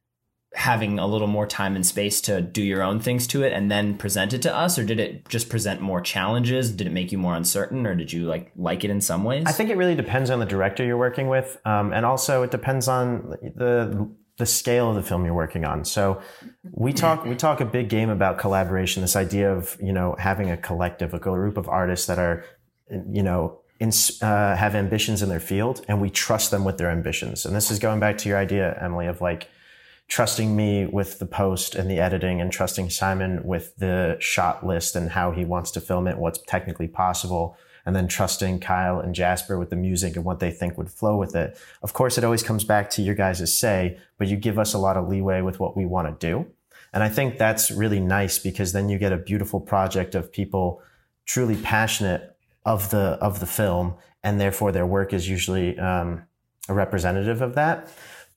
having a little more time and space to do your own things to it and then present it to us? Or did it just present more challenges? Did it make you more uncertain? Or did you like like it in some ways? I think it really depends on the director you're working with um, and also it depends on the the scale of the film you're working on. So we talk we talk a big game about collaboration this idea of you know having a collective a group of artists that are you know, in, uh, have ambitions in their field and we trust them with their ambitions. And this is going back to your idea, Emily, of like trusting me with the post and the editing and trusting Simon with the shot list and how he wants to film it, what's technically possible. And then trusting Kyle and Jasper with the music and what they think would flow with it. Of course, it always comes back to your guys' say, but you give us a lot of leeway with what we want to do. And I think that's really nice because then you get a beautiful project of people truly passionate of the of the film, and therefore their work is usually um, a representative of that.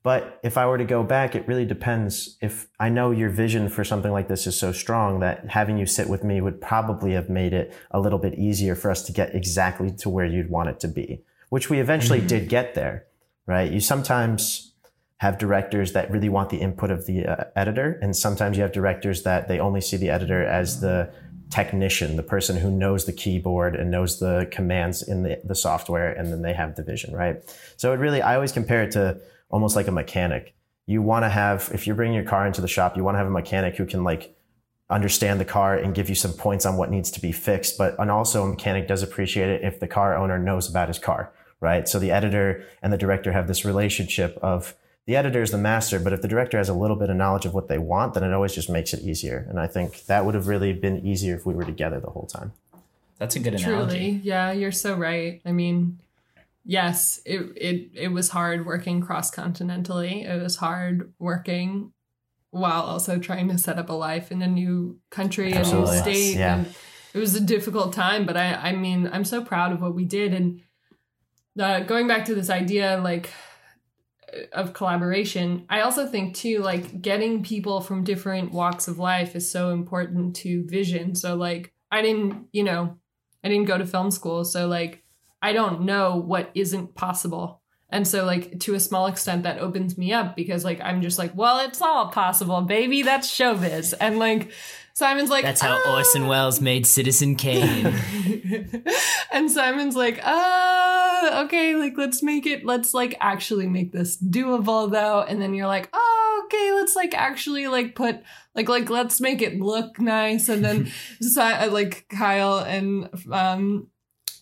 But if I were to go back, it really depends. If I know your vision for something like this is so strong that having you sit with me would probably have made it a little bit easier for us to get exactly to where you'd want it to be, which we eventually mm-hmm. did get there, right? You sometimes have directors that really want the input of the uh, editor, and sometimes you have directors that they only see the editor as the technician, the person who knows the keyboard and knows the commands in the, the software, and then they have the vision, right? So it really, I always compare it to almost like a mechanic. You want to have, if you're bringing your car into the shop, you want to have a mechanic who can like understand the car and give you some points on what needs to be fixed. But and also a mechanic does appreciate it if the car owner knows about his car, right? So the editor and the director have this relationship of the editor is the master, but if the director has a little bit of knowledge of what they want, then it always just makes it easier. And I think that would have really been easier if we were together the whole time. That's a good analogy. Truly, yeah, you're so right. I mean, yes, it it it was hard working cross continentally. It was hard working while also trying to set up a life in a new country, Absolutely. a new state. Yeah. And it was a difficult time, but I I mean, I'm so proud of what we did. And uh, going back to this idea, like of collaboration. I also think too, like getting people from different walks of life is so important to vision. So like I didn't, you know, I didn't go to film school, so like I don't know what isn't possible. And so like to a small extent that opens me up because like I'm just like, well, it's all possible, baby. That's showbiz. And like Simon's like, That's how ah. Orson Welles made Citizen Kane. and Simon's like, uh, okay, like let's make it, let's like actually make this doable though. And then you're like, oh, okay, let's like actually like put like like let's make it look nice. And then so, like Kyle and um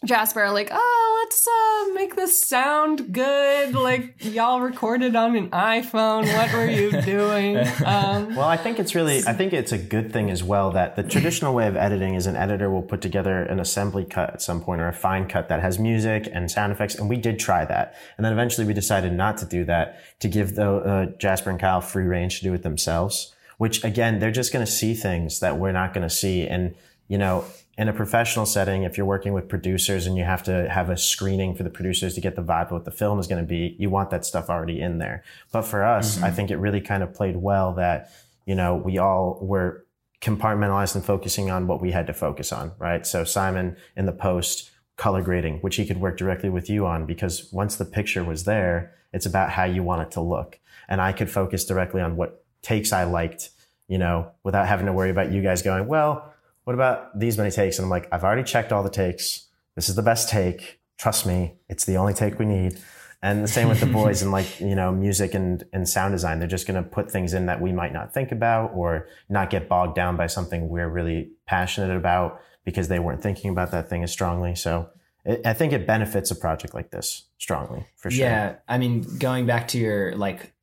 Jasper are like, oh, let's uh, make this sound good. Like y'all recorded on an iPhone. What were you doing? Um, Well, I think it's really, I think it's a good thing as well that the traditional way of editing is an editor will put together an assembly cut at some point or a fine cut that has music and sound effects. And we did try that. And then eventually we decided not to do that to give the uh, Jasper and Kyle free range to do it themselves, which again, they're just going to see things that we're not going to see. And, you know, in a professional setting, if you're working with producers and you have to have a screening for the producers to get the vibe of what the film is going to be, you want that stuff already in there. But for us, I mm-hmm. think it really kind of played well that, you know, we all were compartmentalized and focusing on what we had to focus on, right? So Simon in the post, color grading, which he could work directly with you on because once the picture was there, it's about how you want it to look. And I could focus directly on what takes I liked, you know, without having to worry about you guys going, well, what about these many takes? And I'm like, I've already checked all the takes. This is the best take. Trust me, it's the only take we need. And the same with the boys and like, you know, music and, and sound design. They're just going to put things in that we might not think about or not get bogged down by something we're really passionate about because they weren't thinking about that thing as strongly. So it, I think it benefits a project like this strongly for sure. Yeah, I mean, going back to your like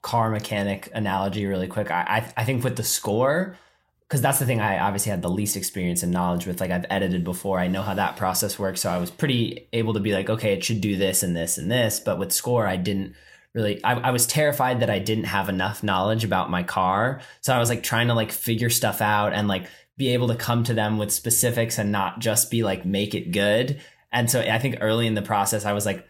car mechanic analogy, really quick. I I, I think with the score, because that's the thing I obviously had the least experience and knowledge with. Like I've edited before, I know how that process works, so I was pretty able to be like, okay, it should do this and this and this. But with score, I didn't really. I, I was terrified that I didn't have enough knowledge about my car, so I was like trying to like figure stuff out and like be able to come to them with specifics and not just be like make it good. And so I think early in the process, I was like,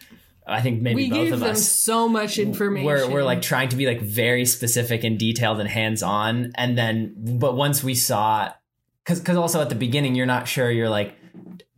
I think maybe we both gave of them us so much information. we're, we're like trying to be like very specific and detailed and hands on. And then, but once we saw, cause, cause also at the beginning, you're not sure, you're like,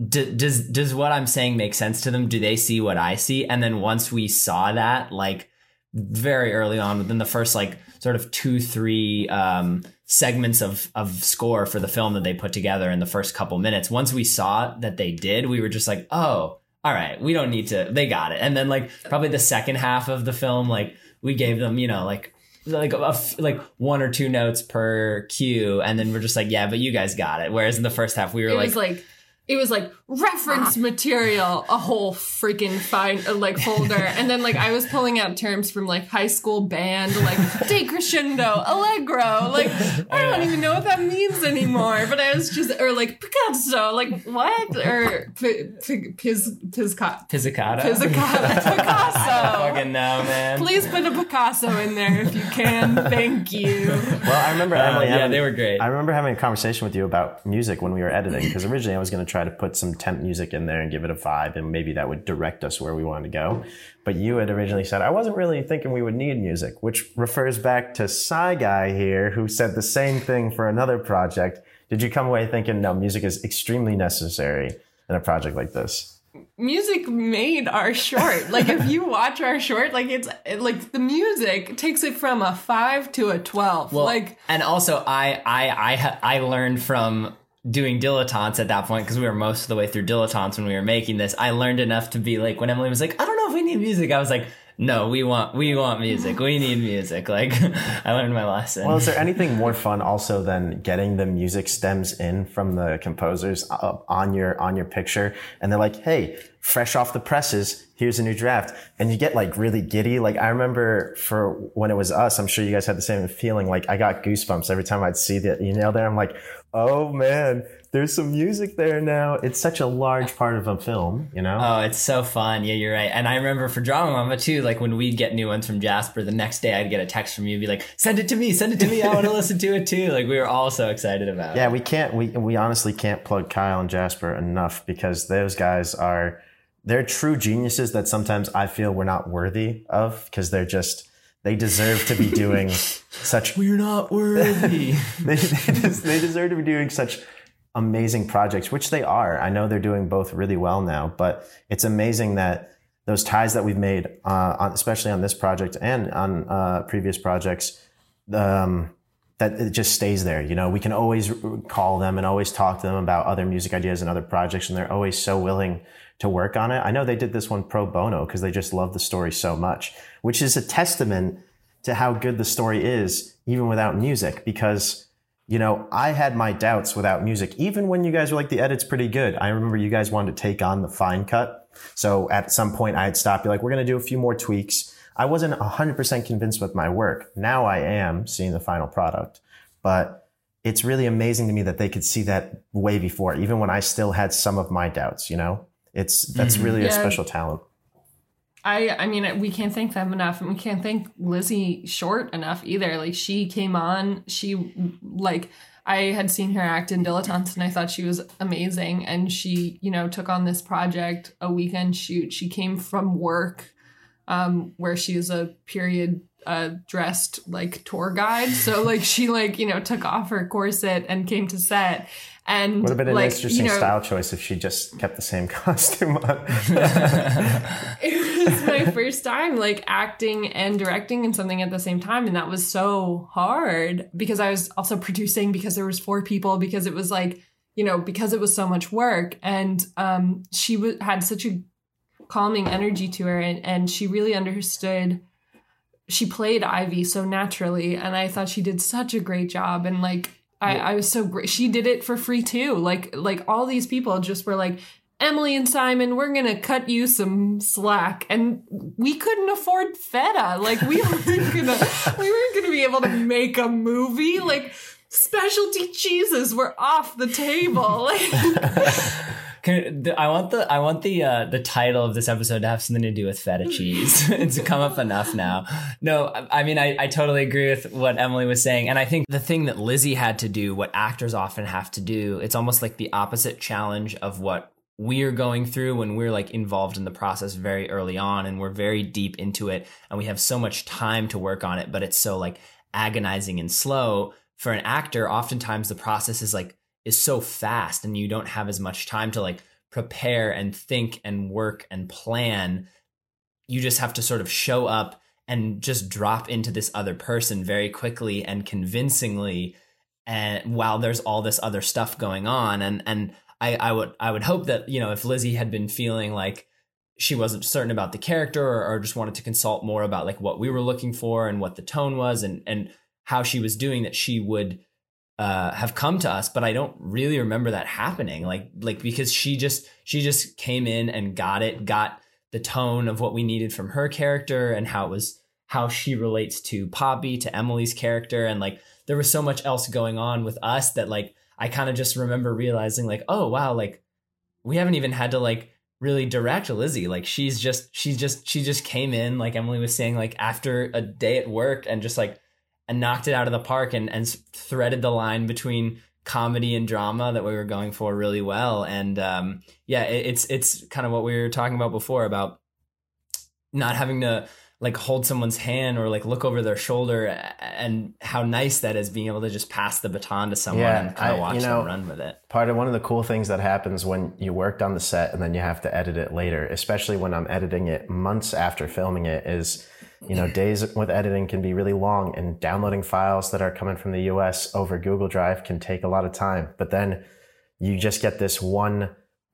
D- does, does what I'm saying make sense to them? Do they see what I see? And then once we saw that, like very early on within the first like sort of two, three, um, segments of, of score for the film that they put together in the first couple minutes. Once we saw that they did, we were just like, oh, all right, we don't need to. They got it. And then like probably the second half of the film, like we gave them, you know, like like a like one or two notes per cue, and then we're just like, yeah, but you guys got it. Whereas in the first half, we were it like, was like it was like reference material, a whole freaking fine uh, like folder, and then like I was pulling out terms from like high school band, like decrescendo, allegro, like I don't even know what that means anymore. But I was just or like Picasso, like what or p- p- piz pizca pizzicato. pizzicato I Picasso. fucking know, man. Please put a Picasso in there if you can. Thank you. Well, I remember Uh, Emily. yeah, having- they were great. I remember having a conversation with you about music when we were editing because originally I was going to try to put some temp music in there and give it a vibe, and maybe that would direct us where we wanted to go. But you had originally said I wasn't really thinking we would need music, which refers back to Psy Guy here, who said the same thing for another project. Did you come away thinking no, music is extremely necessary in a project like this? music made our short. Like if you watch our short, like it's like the music takes it from a five to a twelve. Well, like and also I I I I learned from doing dilettantes at that point because we were most of the way through dilettantes when we were making this. I learned enough to be like when Emily was like, I don't know if we need music. I was like, no, we want we want music. We need music. Like I learned my lesson. Well, is there anything more fun also than getting the music stems in from the composers uh, on your on your picture, and they're like, "Hey, fresh off the presses, here's a new draft," and you get like really giddy. Like I remember for when it was us, I'm sure you guys had the same feeling. Like I got goosebumps every time I'd see the email there. I'm like, "Oh man, there's some music there now." It's such a large part of a film, you know. Oh, it's so fun. Yeah, you're right. And I remember for Drama Mama too, like when we'd get new ones from Jasper, the next day I'd get a text from you, be like, send it to me, send it to me. I want to listen to it too. Like we were all so excited about it. Yeah, we can't. We we honestly can't plug Kyle and Jasper enough because those guys are they're true geniuses that sometimes I feel we're not worthy of because they're just they deserve to be doing such We're not worthy. they, they, des- they deserve to be doing such amazing projects, which they are. I know they're doing both really well now, but it's amazing that those ties that we've made, uh, on, especially on this project and on uh, previous projects, um, that it just stays there. You know, we can always call them and always talk to them about other music ideas and other projects, and they're always so willing to work on it. I know they did this one pro bono because they just love the story so much, which is a testament to how good the story is, even without music, because you know, I had my doubts without music. Even when you guys were like, the edit's pretty good. I remember you guys wanted to take on the fine cut. So at some point I had stopped. You're like, we're going to do a few more tweaks. I wasn't 100% convinced with my work. Now I am seeing the final product. But it's really amazing to me that they could see that way before, even when I still had some of my doubts, you know? It's that's Mhm. really a special talent. I I mean we can't thank them enough and we can't thank Lizzie Short enough either. Like she came on, she like I had seen her act in Dilettantes and I thought she was amazing and she, you know, took on this project, a weekend shoot. She came from work um where she is a period uh dressed like tour guide. So like she like, you know, took off her corset and came to set and Would have been an interesting you know, style choice if she just kept the same costume on. it was my first time like acting and directing in something at the same time and that was so hard because i was also producing because there was four people because it was like you know because it was so much work and um she w- had such a calming energy to her and, and she really understood she played ivy so naturally and i thought she did such a great job and like I, I was so great she did it for free too like like all these people just were like Emily and Simon, we're gonna cut you some slack, and we couldn't afford feta. Like we weren't gonna, we weren't gonna be able to make a movie. Like specialty cheeses were off the table. Can- I want the I want the uh, the title of this episode to have something to do with feta cheese. it's come up enough now. No, I, I mean I, I totally agree with what Emily was saying, and I think the thing that Lizzie had to do, what actors often have to do, it's almost like the opposite challenge of what we're going through when we're like involved in the process very early on, and we're very deep into it, and we have so much time to work on it, but it's so like agonizing and slow. For an actor, oftentimes the process is like is so fast and you don't have as much time to like prepare and think and work and plan you just have to sort of show up and just drop into this other person very quickly and convincingly and while there's all this other stuff going on. And and I, I would I would hope that you know if Lizzie had been feeling like she wasn't certain about the character or, or just wanted to consult more about like what we were looking for and what the tone was and and how she was doing that she would uh, have come to us, but I don't really remember that happening. Like, like because she just she just came in and got it, got the tone of what we needed from her character and how it was how she relates to Poppy, to Emily's character, and like there was so much else going on with us that like I kind of just remember realizing like, oh wow, like we haven't even had to like really direct Lizzie. Like she's just she's just she just came in, like Emily was saying, like after a day at work and just like and knocked it out of the park and, and threaded the line between comedy and drama that we were going for really well. And um, yeah, it, it's it's kind of what we were talking about before about not having to like hold someone's hand or like look over their shoulder and how nice that is being able to just pass the baton to someone Yeah, and kind of watch you know, them run with it. Part of one of the cool things that happens when you worked on the set and then you have to edit it later, especially when I'm editing it months after filming it, is you know days with editing can be really long and downloading files that are coming from the US over Google Drive can take a lot of time. But then you just get this one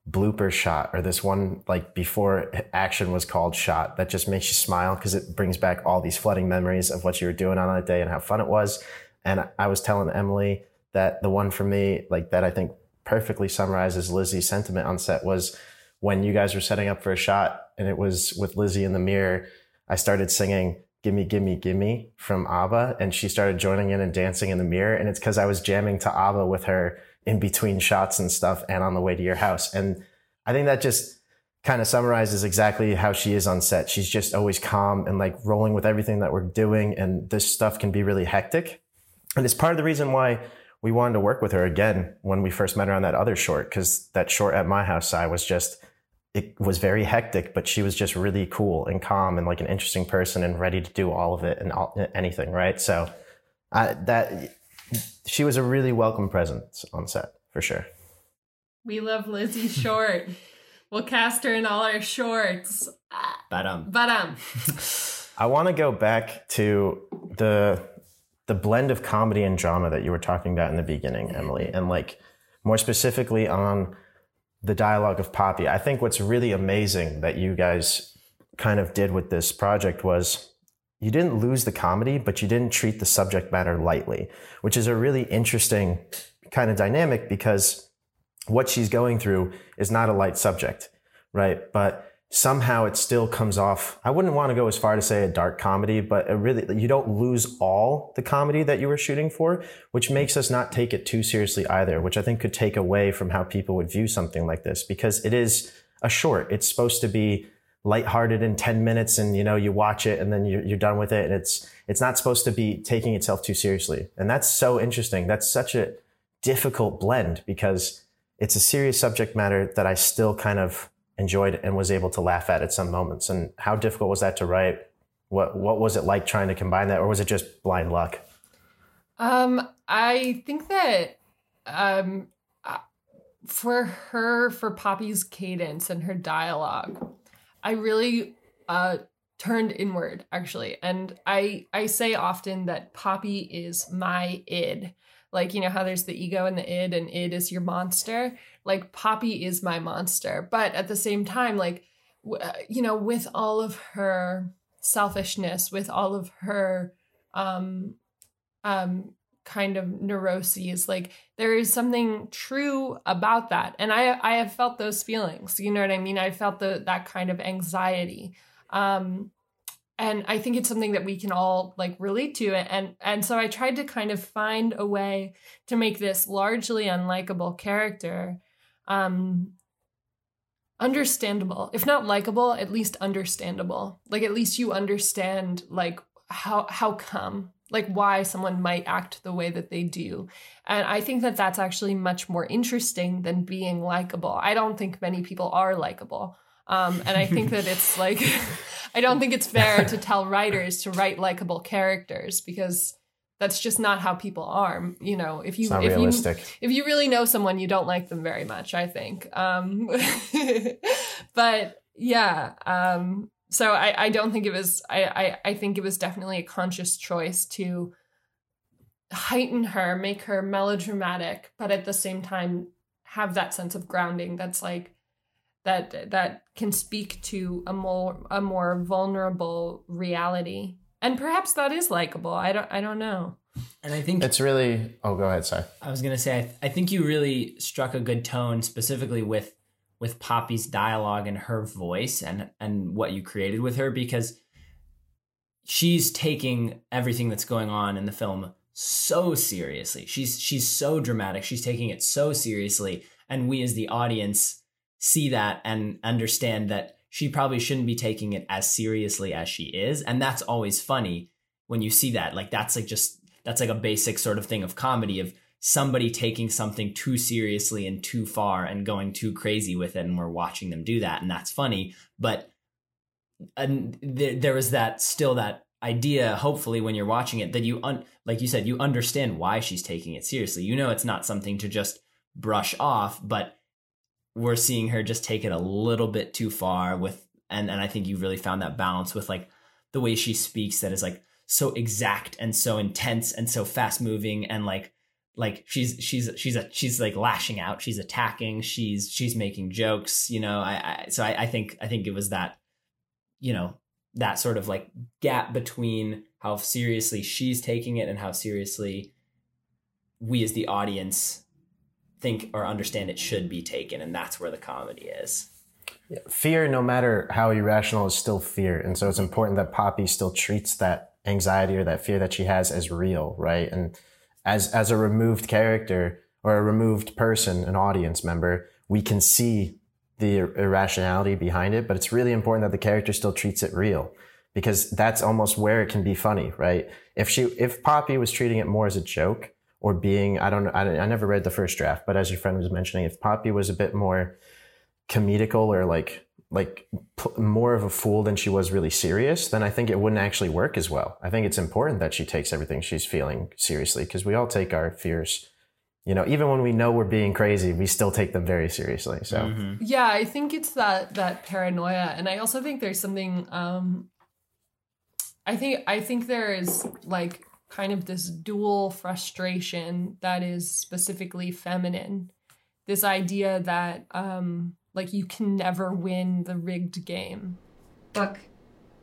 blooper shot or this one like before action was called shot that just makes you smile because it brings back all these flooding memories of what you were doing on that day and how fun it was. And I was telling Emily that the one for me, like that I think perfectly summarizes Lizzie's sentiment on set was when you guys were setting up for a shot and it was with Lizzie in the mirror, I started singing Gimme, Gimme, Gimme from ABBA and she started joining in and dancing in the mirror. And it's because I was jamming to ABBA with her in between shots and stuff and on the way to your house. And I think that just kind of summarizes exactly how she is on set. She's just always calm and like rolling with everything that we're doing. And this stuff can be really hectic. And it's part of the reason why we wanted to work with her again when we first met her on that other short, because that short at my house I was just, it was very hectic, but she was just really cool and calm and like an interesting person and ready to do all of it and all, anything, right? So I, that she was a really welcome presence on set for sure. we love Lizzie Short. we'll cast her in all our shorts. But um, But um, I want to go back to the the blend of comedy and drama that you were talking about in the beginning, Emily, and like more specifically on the dialogue of Poppy. I think what's really amazing that you guys kind of did with this project was you didn't lose the comedy, but you didn't treat the subject matter lightly, which is a really interesting kind of dynamic because what she's going through is not a light subject, right? But somehow it still comes off. I wouldn't want to go as far to say a dark comedy, but it really, you don't lose all the comedy that you were shooting for, which makes us not take it too seriously either, which I think could take away from how people would view something like this because it is a short. It's supposed to be lighthearted in 10 minutes and you know you watch it and then you're, you're done with it and it's it's not supposed to be taking itself too seriously and that's so interesting that's such a difficult blend because it's a serious subject matter that i still kind of enjoyed and was able to laugh at at some moments. And how difficult was that to write? What what was it like trying to combine that, or was it just blind luck? Um, I think that um, uh, for her, for Poppy's cadence and her dialogue, I really uh, turned inward actually, and I I say often that Poppy is my id. Like you know how there's the ego and the id, and id is your monster. Like Poppy is my monster. But at the same time, like, uh, you know, with all of her selfishness, with all of her, um, um, kind of neuroses like there is something true about that. And i i have felt those feelings. You know what i mean? I felt the that kind of anxiety. Um and i think it's something that we can all like relate to and and so i tried to kind of find a way to make this largely unlikable character um understandable if not likable at least understandable. Like at least you understand like how how come like why someone might act the way that they do. And i think that that's actually much more interesting than being likable. I don't think many people are likable um, and i think that it's like i don't think it's fair to tell writers to write likable characters because that's just not how people are you know if you if realistic. you if you really know someone you don't like them very much i think um but yeah um so i i don't think it was I, I i think it was definitely a conscious choice to heighten her make her melodramatic but at the same time have that sense of grounding that's like that that can speak to a more a more vulnerable reality and perhaps that is likable. I don't. I don't know. And I think it's really. Oh, go ahead. Sorry. I was gonna say. I, th- I think you really struck a good tone, specifically with with Poppy's dialogue and her voice, and and what you created with her, because she's taking everything that's going on in the film so seriously. She's she's so dramatic. She's taking it so seriously, and we as the audience see that and understand that she probably shouldn't be taking it as seriously as she is. And that's always funny when you see that. Like that's like just that's like a basic sort of thing of comedy of somebody taking something too seriously and too far and going too crazy with it and we're watching them do that and that's funny but and th- that still that idea hopefully when you're watching it that you un- like you said you understand why she's taking it seriously you know it's not something to just brush off but we're seeing her just take it a little bit too far with and and I think you really found that balance with like the way she speaks that is like so exact and so intense and so fast moving and like like she's she's she's a she's like lashing out. She's attacking. She's she's making jokes you know? I, I so I, I think I think it was that you know that sort of like gap between how seriously she's taking it and how seriously we as the audience think or understand it should be taken and that's where the comedy is. Fear no matter how irrational is still fear. And so it's important that poppy still treats that anxiety or that fear that she has as real right? And as as a removed character or a removed person an audience member we can see the irrationality behind it but it's really important that the character still treats it real because that's almost where it can be funny right? If she if poppy was treating it more as a joke or being I don't know I, I never read the first draft, but as your friend was mentioning, if Poppy was a bit more comedical or like like p- more of a fool than she was really serious, then I think it wouldn't actually work as well. I think it's important that she takes everything she's feeling seriously because we all take our fears. You know, even when we know we're being crazy, we still take them very seriously. So mm-hmm. yeah, I think it's that that paranoia, and I also think there's something. um I think I think there is like kind of this dual frustration that is specifically feminine. This idea that um like you can never win the rigged game. Look,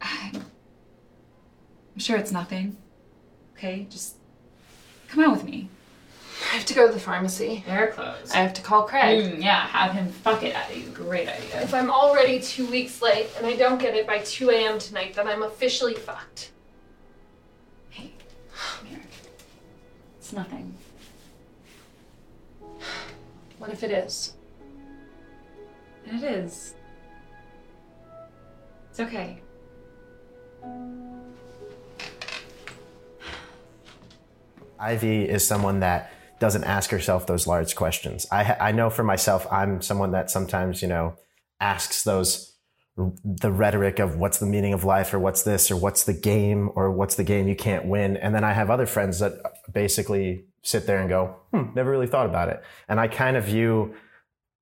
I, I'm sure it's nothing. Okay, just come out with me. I have to go to the pharmacy. They're closed. I have to call Craig. Mm, yeah, have him fuck it out of you. Great idea. If I'm already two weeks late and I don't get it by 2 a.m. tonight, then I'm officially fucked. It's nothing. What if it is? And it is. It's okay. Ivy is someone that doesn't ask herself those large questions. I I know for myself, I'm someone that sometimes you know asks those the rhetoric of what's the meaning of life or what's this or what's the game or what's the game you can't win. And then I have other friends that basically sit there and go, hmm, never really thought about it. And I kind of view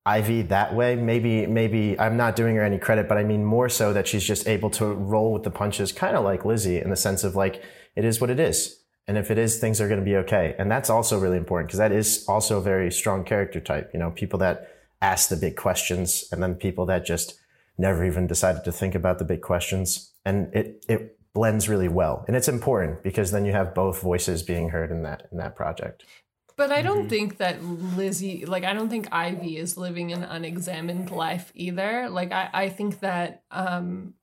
Ivy that way. Maybe, maybe I'm not doing her any credit, but I mean more so that she's just able to roll with the punches, kind of like Lizzie in the sense of like, it is what it is. And if it is, things are going to be okay. And that's also really important because that is also a very strong character type. You know, people that ask the big questions and then people that just never even decided to think about the big questions. And it, it blends really well. And it's important because then you have both voices being heard in that, in that project. But I don't think that Lizzie, like, I don't think Ivy is living an unexamined life either. Like, I, I think that um,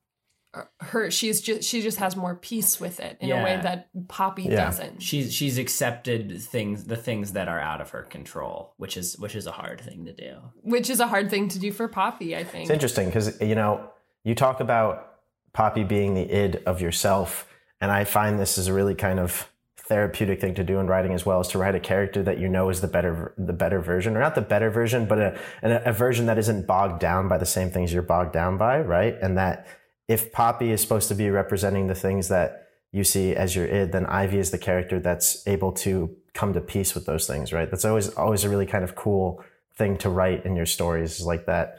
her she's just she just has more peace with it in a way that Poppy Yeah. doesn't. She's she's accepted things the things that are out of her control, which is which is a hard thing to do. Which is a hard thing to do for Poppy, I think. It's interesting because, you know, you talk about Poppy being the id of yourself. And I find this is a really kind of therapeutic thing to do in writing as well is to write a character that you know is the better, the better version or not the better version, but a, a, a version that isn't bogged down by the same things you're bogged down by. Right. And that if Poppy is supposed to be representing the things that you see as your id, then Ivy is the character that's able to come to peace with those things. Right. That's always, always a really kind of cool thing to write in your stories is like that.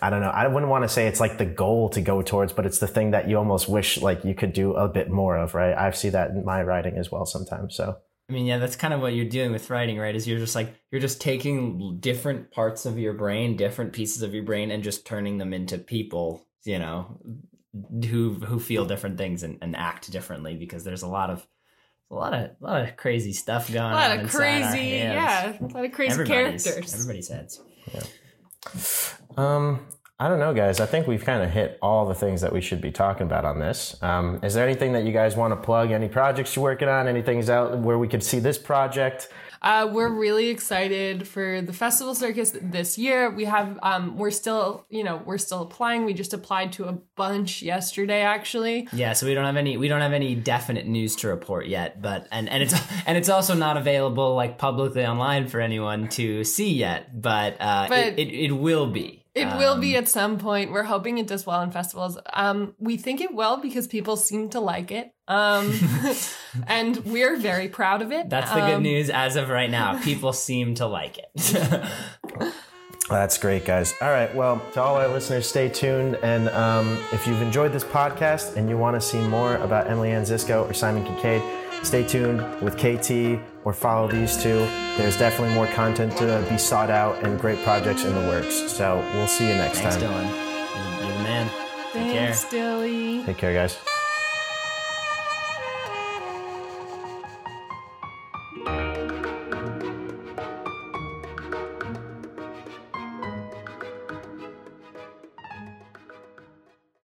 I don't know. I wouldn't want to say it's like the goal to go towards, but it's the thing that you almost wish like you could do a bit more of, right? I see that in my writing as well sometimes. So I mean, yeah, that's kind of what you're doing with writing, right? Is you're just like you're just taking different parts of your brain, different pieces of your brain, and just turning them into people, you know, who who feel different things and, and act differently because there's a lot of a lot of a lot of crazy stuff going on. a lot on of inside crazy, yeah, a lot of crazy everybody's, characters. Everybody's heads. Um, I don't know, guys. I think we've kind of hit all the things that we should be talking about on this. Um, is there anything that you guys want to plug? Any projects you're working on? Anything's out where we could see this project? Uh, we're really excited for the festival circus this year. We have, um, we're still, you know, we're still applying. We just applied to a bunch yesterday, actually. Yeah, so we don't have any we don't have any definite news to report yet, but and and it's and it's also not available like publicly online for anyone to see yet, but uh But- it, it, it will be. It will Um, be at some point. We're hoping it does well in festivals. Um, we think it will because people seem to like it. Um, and we're very proud of it. That's the good Um, news as of right now. People seem to like it. That's great, guys. All right. Well, to all our listeners, stay tuned. And um, if you've enjoyed this podcast and you want to see more about Emily Ann Zisco or Simon Kincaid, stay tuned with KT or follow these two. There's definitely more content to be sought out and great projects in the works. So we'll see you next Thanks, time. Dylan. You're, you're the man. Take care. Thanks, Dilly. Take care, guys.